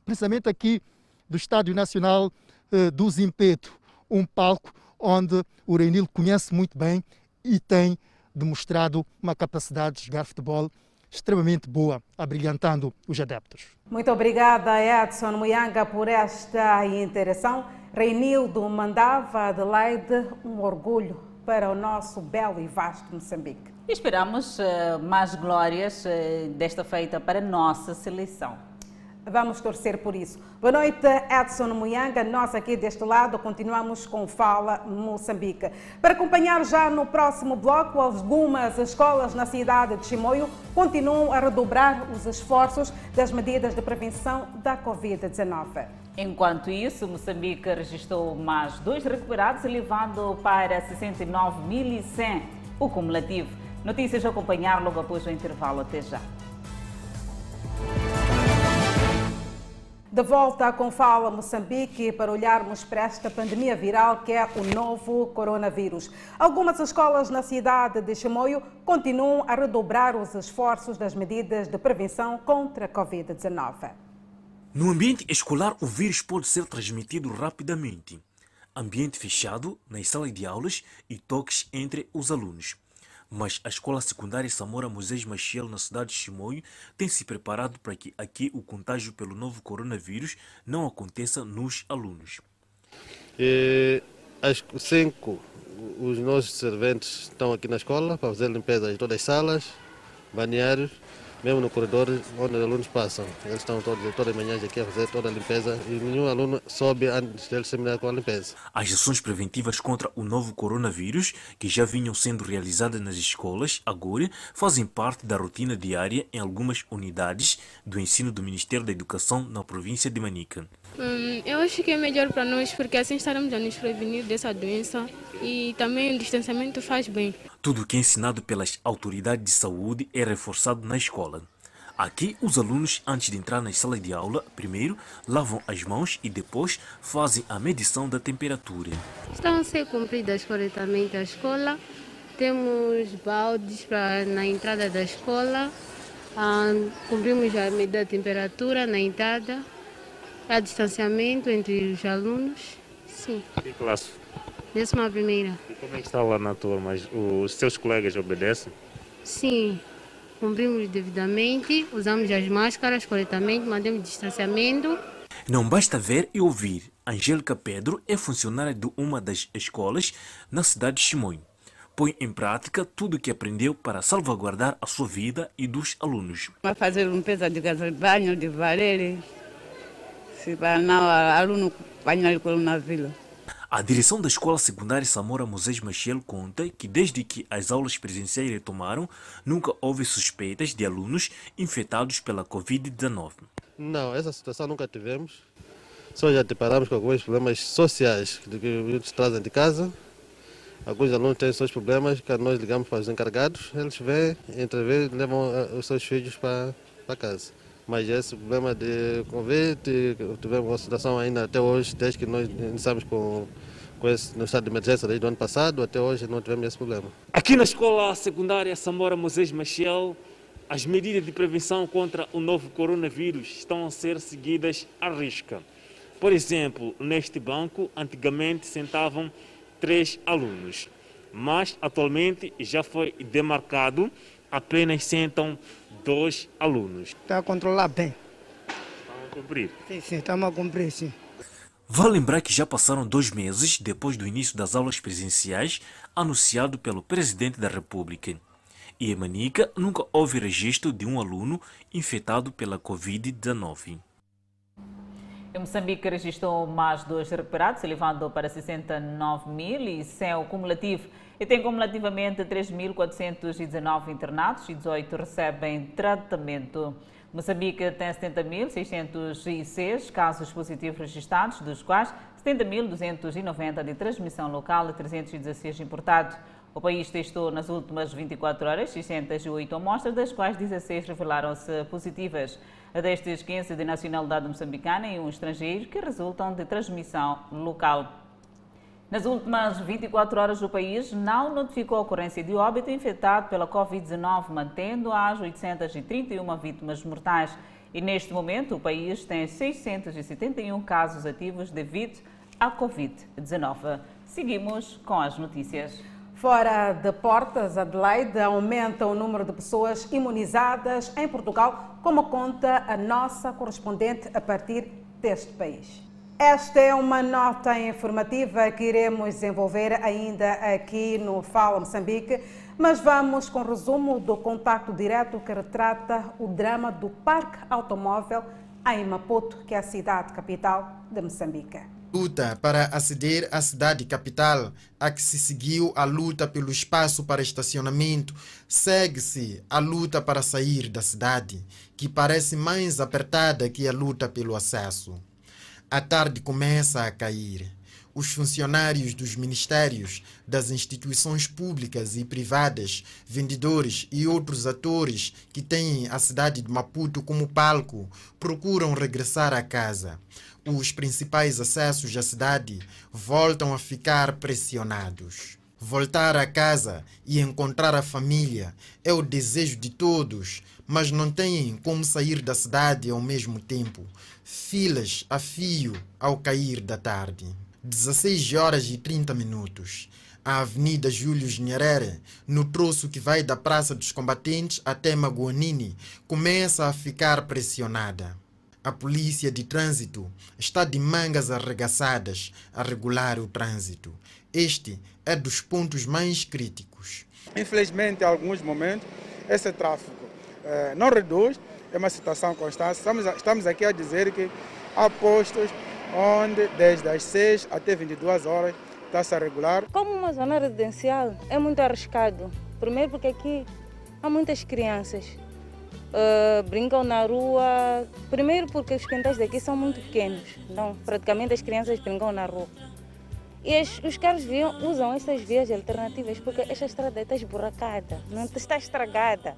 precisamente aqui do Estádio Nacional eh, do Zimpeto, um palco onde o Reinil conhece muito bem e tem demonstrado uma capacidade de jogar futebol extremamente boa, abrilhantando os adeptos. Muito obrigada, Edson Muyanga, por esta interação. Reinildo mandava Adelaide um orgulho para o nosso belo e vasto Moçambique. Esperamos uh, mais glórias uh, desta feita para a nossa seleção. Vamos torcer por isso. Boa noite, Edson Muyanga. Nós aqui deste lado continuamos com Fala Moçambique. Para acompanhar já no próximo bloco, algumas escolas na cidade de Chimoio continuam a redobrar os esforços das medidas de prevenção da Covid-19. Enquanto isso, Moçambique registrou mais dois recuperados, elevando para 69.100 o cumulativo. Notícias a acompanhar logo após o intervalo. Até já. De volta com Fala Moçambique para olharmos para esta pandemia viral que é o novo coronavírus. Algumas escolas na cidade de Chimoio continuam a redobrar os esforços das medidas de prevenção contra a Covid-19. No ambiente escolar, o vírus pode ser transmitido rapidamente. Ambiente fechado, nas salas de aulas e toques entre os alunos mas a escola secundária Samora Moisés Machiel, na cidade de Chimoio, tem se preparado para que aqui o contágio pelo novo coronavírus não aconteça nos alunos. E, às 5, os nossos serventes estão aqui na escola para fazer limpeza de todas as salas, banheiros mesmo no corredor onde os alunos passam. Eles estão todos, todas as manhãs aqui a fazer toda a limpeza e nenhum aluno sobe antes de terminar com a limpeza. As ações preventivas contra o novo coronavírus, que já vinham sendo realizadas nas escolas, agora fazem parte da rotina diária em algumas unidades do ensino do Ministério da Educação na província de Manica. Hum, eu acho que é melhor para nós, porque assim estaremos a nos prevenir dessa doença e também o distanciamento faz bem. Tudo o que é ensinado pelas autoridades de saúde é reforçado na escola. Aqui, os alunos, antes de entrar nas salas de aula, primeiro lavam as mãos e depois fazem a medição da temperatura. Estão a ser cumpridas corretamente a escola. Temos baldes para, na entrada da escola. Ah, cumprimos a medida da temperatura na entrada. Há distanciamento entre os alunos. Sim. Que classe? Décima primeira. E como é que está lá na turma? Os seus colegas obedecem? Sim, cumprimos devidamente, usamos as máscaras corretamente, mantemos distanciamento. Não basta ver e ouvir. Angélica Pedro é funcionária de uma das escolas na cidade de Chimoio. Põe em prática tudo o que aprendeu para salvaguardar a sua vida e dos alunos. Vai fazer limpeza de casa de banho, de vareiro, se para não aluno apanhar coronavírus. A direção da Escola Secundária Samora Moisés Machiel conta que desde que as aulas presenciais retomaram, nunca houve suspeitas de alunos infectados pela Covid-19. Não, essa situação nunca tivemos. Só já deparamos com alguns problemas sociais que eles trazem de casa. Alguns alunos têm seus problemas, que nós ligamos para os encarregados, eles vêm, entrevêm, levam os seus filhos para, para casa. Mas esse problema de Covid, tivemos uma situação ainda até hoje, desde que nós iniciamos com, com esse, no estado de emergência desde o ano passado, até hoje não tivemos esse problema. Aqui na escola secundária Samora Moisés Machiel, as medidas de prevenção contra o novo coronavírus estão a ser seguidas à risca. Por exemplo, neste banco, antigamente sentavam três alunos, mas atualmente já foi demarcado, apenas sentam dois alunos. Está a controlar bem. Estão a cumprir? Sim, sim, estamos a cumprir, sim. Vale lembrar que já passaram dois meses depois do início das aulas presenciais anunciado pelo Presidente da República. E em Manica nunca houve registro de um aluno infectado pela Covid-19. Em Moçambique registrou mais dois recuperados, elevando para 69 mil e 100 o cumulativo. E tem cumulativamente 3.419 internados e 18 recebem tratamento. Moçambique tem 70.606 casos positivos registrados, dos quais 70.290 de transmissão local e 316 importados. O país testou nas últimas 24 horas 608 amostras, das quais 16 revelaram-se positivas. Destes 15 de nacionalidade moçambicana e um estrangeiro que resultam de transmissão local. Nas últimas 24 horas, o país não notificou a ocorrência de óbito infectado pela Covid-19, mantendo as 831 vítimas mortais. E neste momento, o país tem 671 casos ativos devido à Covid-19. Seguimos com as notícias. Fora de portas, Adelaide aumenta o número de pessoas imunizadas em Portugal, como conta a nossa correspondente a partir deste país. Esta é uma nota informativa que iremos desenvolver ainda aqui no Fala Moçambique, mas vamos com resumo do contacto direto que retrata o drama do Parque Automóvel em Maputo, que é a cidade capital de Moçambique luta para aceder à cidade capital, a que se seguiu a luta pelo espaço para estacionamento, segue-se a luta para sair da cidade, que parece mais apertada que a luta pelo acesso. A tarde começa a cair. os funcionários dos ministérios, das instituições públicas e privadas, vendedores e outros atores que têm a cidade de Maputo como palco procuram regressar a casa. Os principais acessos à cidade voltam a ficar pressionados. Voltar a casa e encontrar a família é o desejo de todos, mas não têm como sair da cidade ao mesmo tempo. Filas a fio ao cair da tarde. 16 horas e 30 minutos. A Avenida Júlio Nyerere, no troço que vai da Praça dos Combatentes até Maguanini, começa a ficar pressionada. A polícia de trânsito está de mangas arregaçadas a regular o trânsito. Este é dos pontos mais críticos. Infelizmente, em alguns momentos, esse tráfego eh, não reduz, é uma situação constante. Estamos, estamos aqui a dizer que há postos onde desde as 6 até 22 horas está-se a regular. Como uma zona residencial, é muito arriscado. Primeiro porque aqui há muitas crianças. Uh, brincam na rua. Primeiro porque os quintais daqui são muito pequenos. Então, praticamente as crianças brincam na rua. E as, os carros viam, usam essas vias alternativas porque esta estrada está esburacada, não está estragada.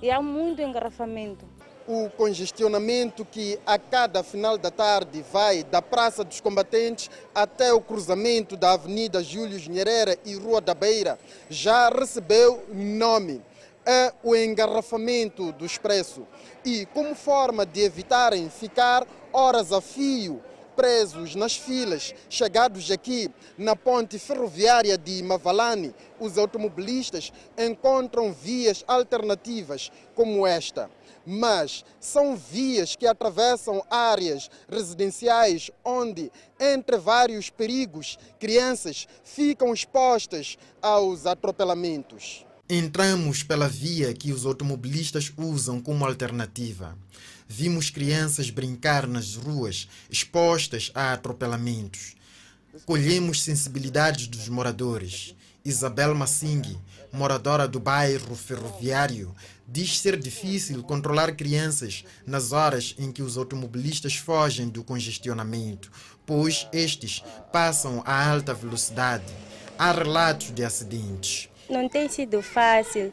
E há muito engarrafamento. O congestionamento que a cada final da tarde vai da Praça dos Combatentes até o cruzamento da Avenida Júlio Nyerere e Rua da Beira já recebeu nome. É o engarrafamento do expresso. E como forma de evitarem ficar horas a fio presos nas filas, chegados aqui na ponte ferroviária de Mavalane, os automobilistas encontram vias alternativas como esta. Mas são vias que atravessam áreas residenciais onde, entre vários perigos, crianças ficam expostas aos atropelamentos. Entramos pela via que os automobilistas usam como alternativa. Vimos crianças brincar nas ruas, expostas a atropelamentos. Colhemos sensibilidades dos moradores. Isabel Massing, moradora do bairro ferroviário, diz ser difícil controlar crianças nas horas em que os automobilistas fogem do congestionamento, pois estes passam a alta velocidade. Há relatos de acidentes. Não tem sido fácil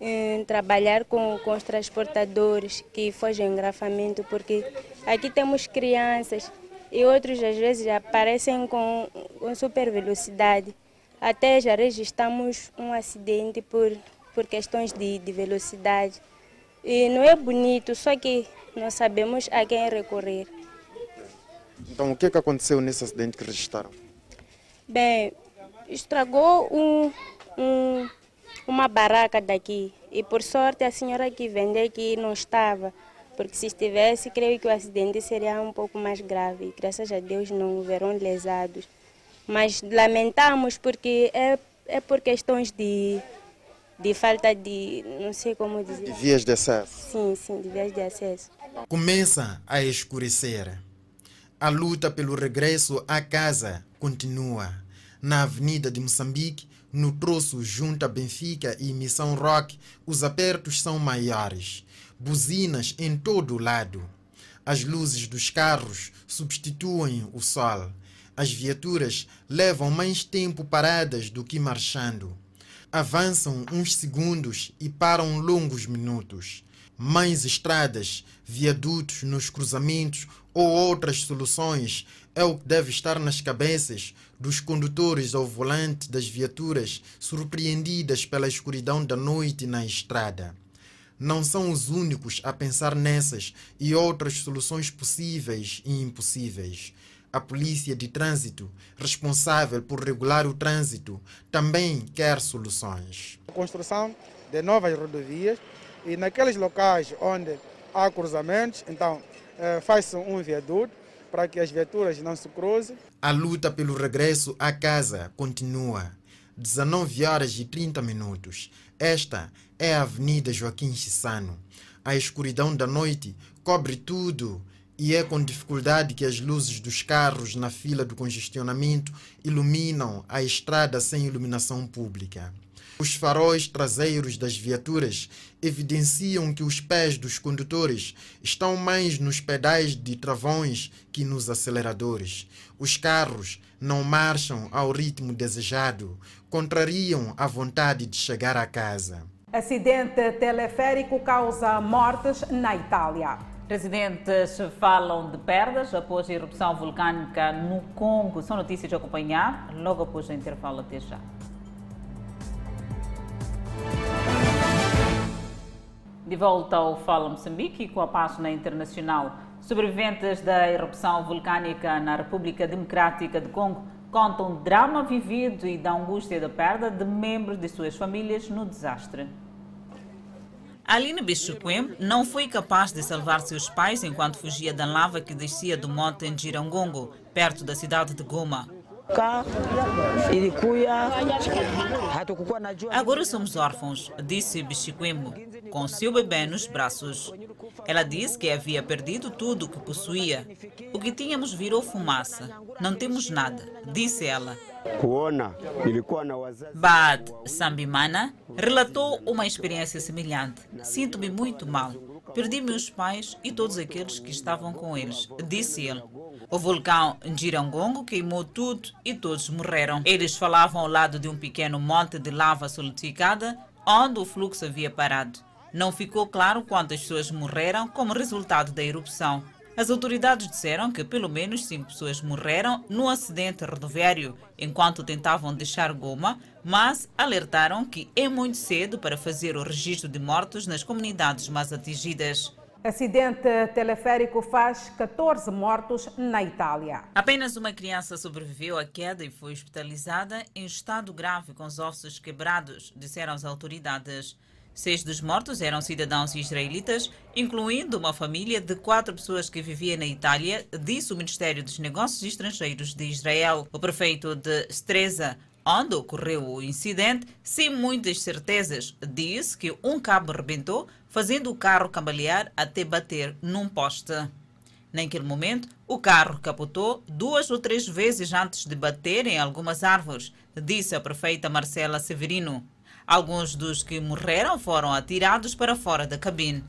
em trabalhar com, com os transportadores que fogem engrafamento, porque aqui temos crianças e outros às vezes aparecem com, com super velocidade. Até já registramos um acidente por, por questões de, de velocidade. E não é bonito, só que não sabemos a quem recorrer. Então, o que, é que aconteceu nesse acidente que registraram? Bem, estragou um, um uma barraca daqui. E por sorte a senhora que vende aqui não estava, porque se estivesse, creio que o acidente seria um pouco mais grave. Graças a Deus não houveram lesados. Mas lamentamos porque é, é por questões de, de falta de, não sei como dizer. De vias de acesso. Sim, sim, de vias de acesso. Começa a escurecer. A luta pelo regresso à casa continua. Na Avenida de Moçambique, no troço junto a Benfica e Missão Rock, os apertos são maiores. Buzinas em todo o lado. As luzes dos carros substituem o sol. As viaturas levam mais tempo paradas do que marchando. Avançam uns segundos e param longos minutos. Mais estradas, viadutos nos cruzamentos ou outras soluções é o que deve estar nas cabeças dos condutores ao volante das viaturas surpreendidas pela escuridão da noite na estrada. Não são os únicos a pensar nessas e outras soluções possíveis e impossíveis. A polícia de trânsito, responsável por regular o trânsito, também quer soluções. Construção de novas rodovias e naqueles locais onde há cruzamentos, então eh, faz-se um viaduto para que as viaturas não se cruzem. A luta pelo regresso à casa continua. 19 horas e 30 minutos. Esta é a Avenida Joaquim Chissano. A escuridão da noite cobre tudo e é com dificuldade que as luzes dos carros na fila do congestionamento iluminam a estrada sem iluminação pública. Os faróis traseiros das viaturas evidenciam que os pés dos condutores estão mais nos pedais de travões que nos aceleradores. Os carros não marcham ao ritmo desejado, contrariam a vontade de chegar a casa. Acidente teleférico causa mortes na Itália. Residentes falam de perdas após a erupção vulcânica no Congo. São notícias a acompanhar logo após o intervalo. Até já. De volta ao Fala Moçambique com a página internacional. Sobreviventes da erupção vulcânica na República Democrática do Congo contam o drama vivido e da angústia da perda de membros de suas famílias no desastre. Aline Bichuquem não foi capaz de salvar seus pais enquanto fugia da lava que descia do monte Njirangongo, perto da cidade de Goma. Agora somos órfãos, disse Bichiquemo, com seu bebê nos braços. Ela disse que havia perdido tudo o que possuía. O que tínhamos virou fumaça. Não temos nada, disse ela. Bad Sambimana relatou uma experiência semelhante. Sinto-me muito mal. Perdi meus pais e todos aqueles que estavam com eles, disse ele. O vulcão Njirangongo queimou tudo e todos morreram. Eles falavam ao lado de um pequeno monte de lava solidificada, onde o fluxo havia parado. Não ficou claro quantas pessoas morreram como resultado da erupção. As autoridades disseram que pelo menos cinco pessoas morreram no acidente rodoviário enquanto tentavam deixar Goma, mas alertaram que é muito cedo para fazer o registro de mortos nas comunidades mais atingidas. Acidente teleférico faz 14 mortos na Itália. Apenas uma criança sobreviveu à queda e foi hospitalizada em estado grave com os ossos quebrados, disseram as autoridades. Seis dos mortos eram cidadãos israelitas, incluindo uma família de quatro pessoas que vivia na Itália, disse o Ministério dos Negócios Estrangeiros de Israel. O prefeito de Streza, onde ocorreu o incidente, sem muitas certezas, disse que um cabo rebentou, fazendo o carro cambalear até bater num poste. Naquele momento, o carro capotou duas ou três vezes antes de bater em algumas árvores, disse a prefeita Marcela Severino. Alguns dos que morreram foram atirados para fora da cabine.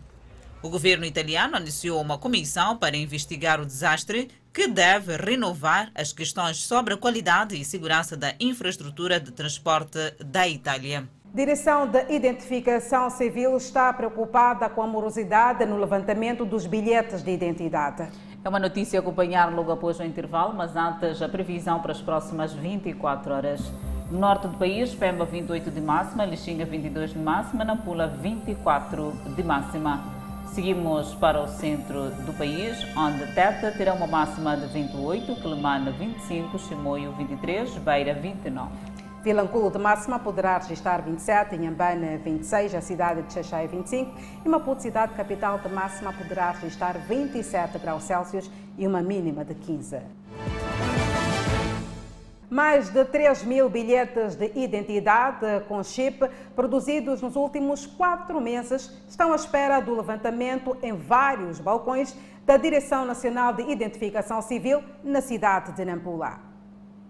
O governo italiano anunciou uma comissão para investigar o desastre que deve renovar as questões sobre a qualidade e segurança da infraestrutura de transporte da Itália. Direção de Identificação Civil está preocupada com a morosidade no levantamento dos bilhetes de identidade. É uma notícia a acompanhar logo após o intervalo, mas antes a previsão para as próximas 24 horas. No norte do país, Pemba 28 de máxima, Lixinga 22 de máxima, Nampula 24 de máxima. Seguimos para o centro do país, onde Teta terá uma máxima de 28, Quelimane 25, Chimoio 23, Beira 29. Vilanculo de máxima poderá registrar 27, Inhambane 26, a cidade de Xaxai 25 e Maputo, cidade capital de máxima, poderá registrar 27 graus Celsius e uma mínima de 15. Mais de 3 mil bilhetes de identidade com chip produzidos nos últimos quatro meses estão à espera do levantamento em vários balcões da Direção Nacional de Identificação Civil na cidade de Nampula.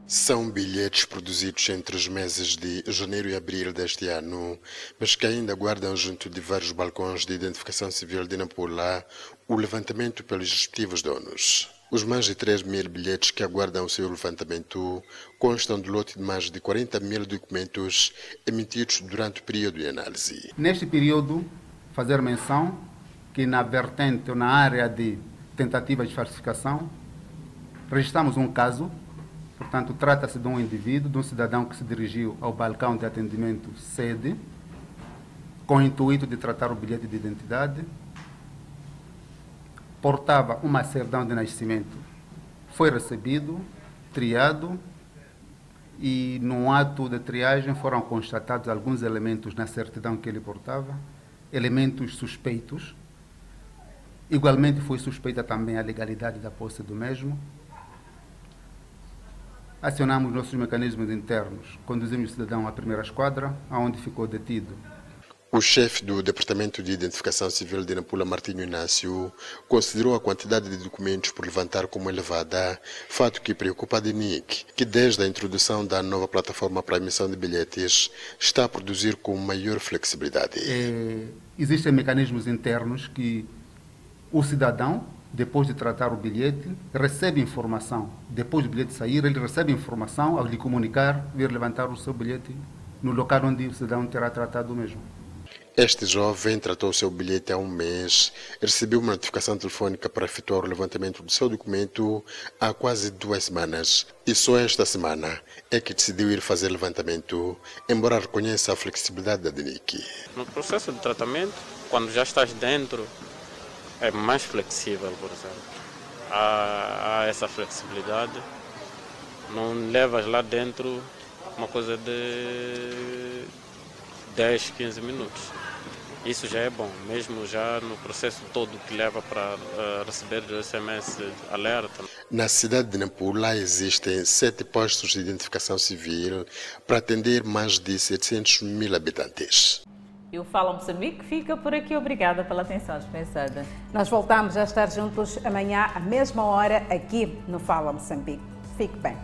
São bilhetes produzidos entre os meses de janeiro e abril deste ano, mas que ainda guardam junto de vários balcões de identificação civil de Nampula o levantamento pelos respectivos donos. Os mais de 3 mil bilhetes que aguardam o seu levantamento constam do lote de mais de 40 mil documentos emitidos durante o período de análise. Neste período, fazer menção que na vertente ou na área de tentativa de falsificação, registramos um caso Portanto, trata-se de um indivíduo, de um cidadão que se dirigiu ao balcão de atendimento sede, com o intuito de tratar o bilhete de identidade, portava uma certidão de nascimento, foi recebido, triado, e no ato de triagem foram constatados alguns elementos na certidão que ele portava, elementos suspeitos. Igualmente foi suspeita também a legalidade da posse do mesmo, Acionamos nossos mecanismos internos. Conduzimos o cidadão à primeira esquadra, aonde ficou detido. O chefe do Departamento de Identificação Civil de Nampula, Martinho Inácio, considerou a quantidade de documentos por levantar como elevada, fato que preocupa a DENIC, que desde a introdução da nova plataforma para emissão de bilhetes está a produzir com maior flexibilidade. É, existem mecanismos internos que o cidadão, depois de tratar o bilhete, recebe informação. Depois do bilhete sair, ele recebe informação ao lhe comunicar, vir levantar o seu bilhete no local onde o cidadão terá tratado o mesmo. Este jovem tratou seu bilhete há um mês, recebeu uma notificação telefônica para efetuar o levantamento do seu documento há quase duas semanas. E só esta semana é que decidiu ir fazer levantamento, embora reconheça a flexibilidade da DENIC. No processo de tratamento, quando já estás dentro, é mais flexível, por exemplo. Há, há essa flexibilidade. Não levas lá dentro uma coisa de 10, 15 minutos. Isso já é bom, mesmo já no processo todo que leva para uh, receber o SMS alerta. Na cidade de Nampula existem sete postos de identificação civil para atender mais de 700 mil habitantes. E o Fala Moçambique fica por aqui. Obrigada pela atenção dispensada. Nós voltamos a estar juntos amanhã, à mesma hora, aqui no Fala Moçambique. Fique bem.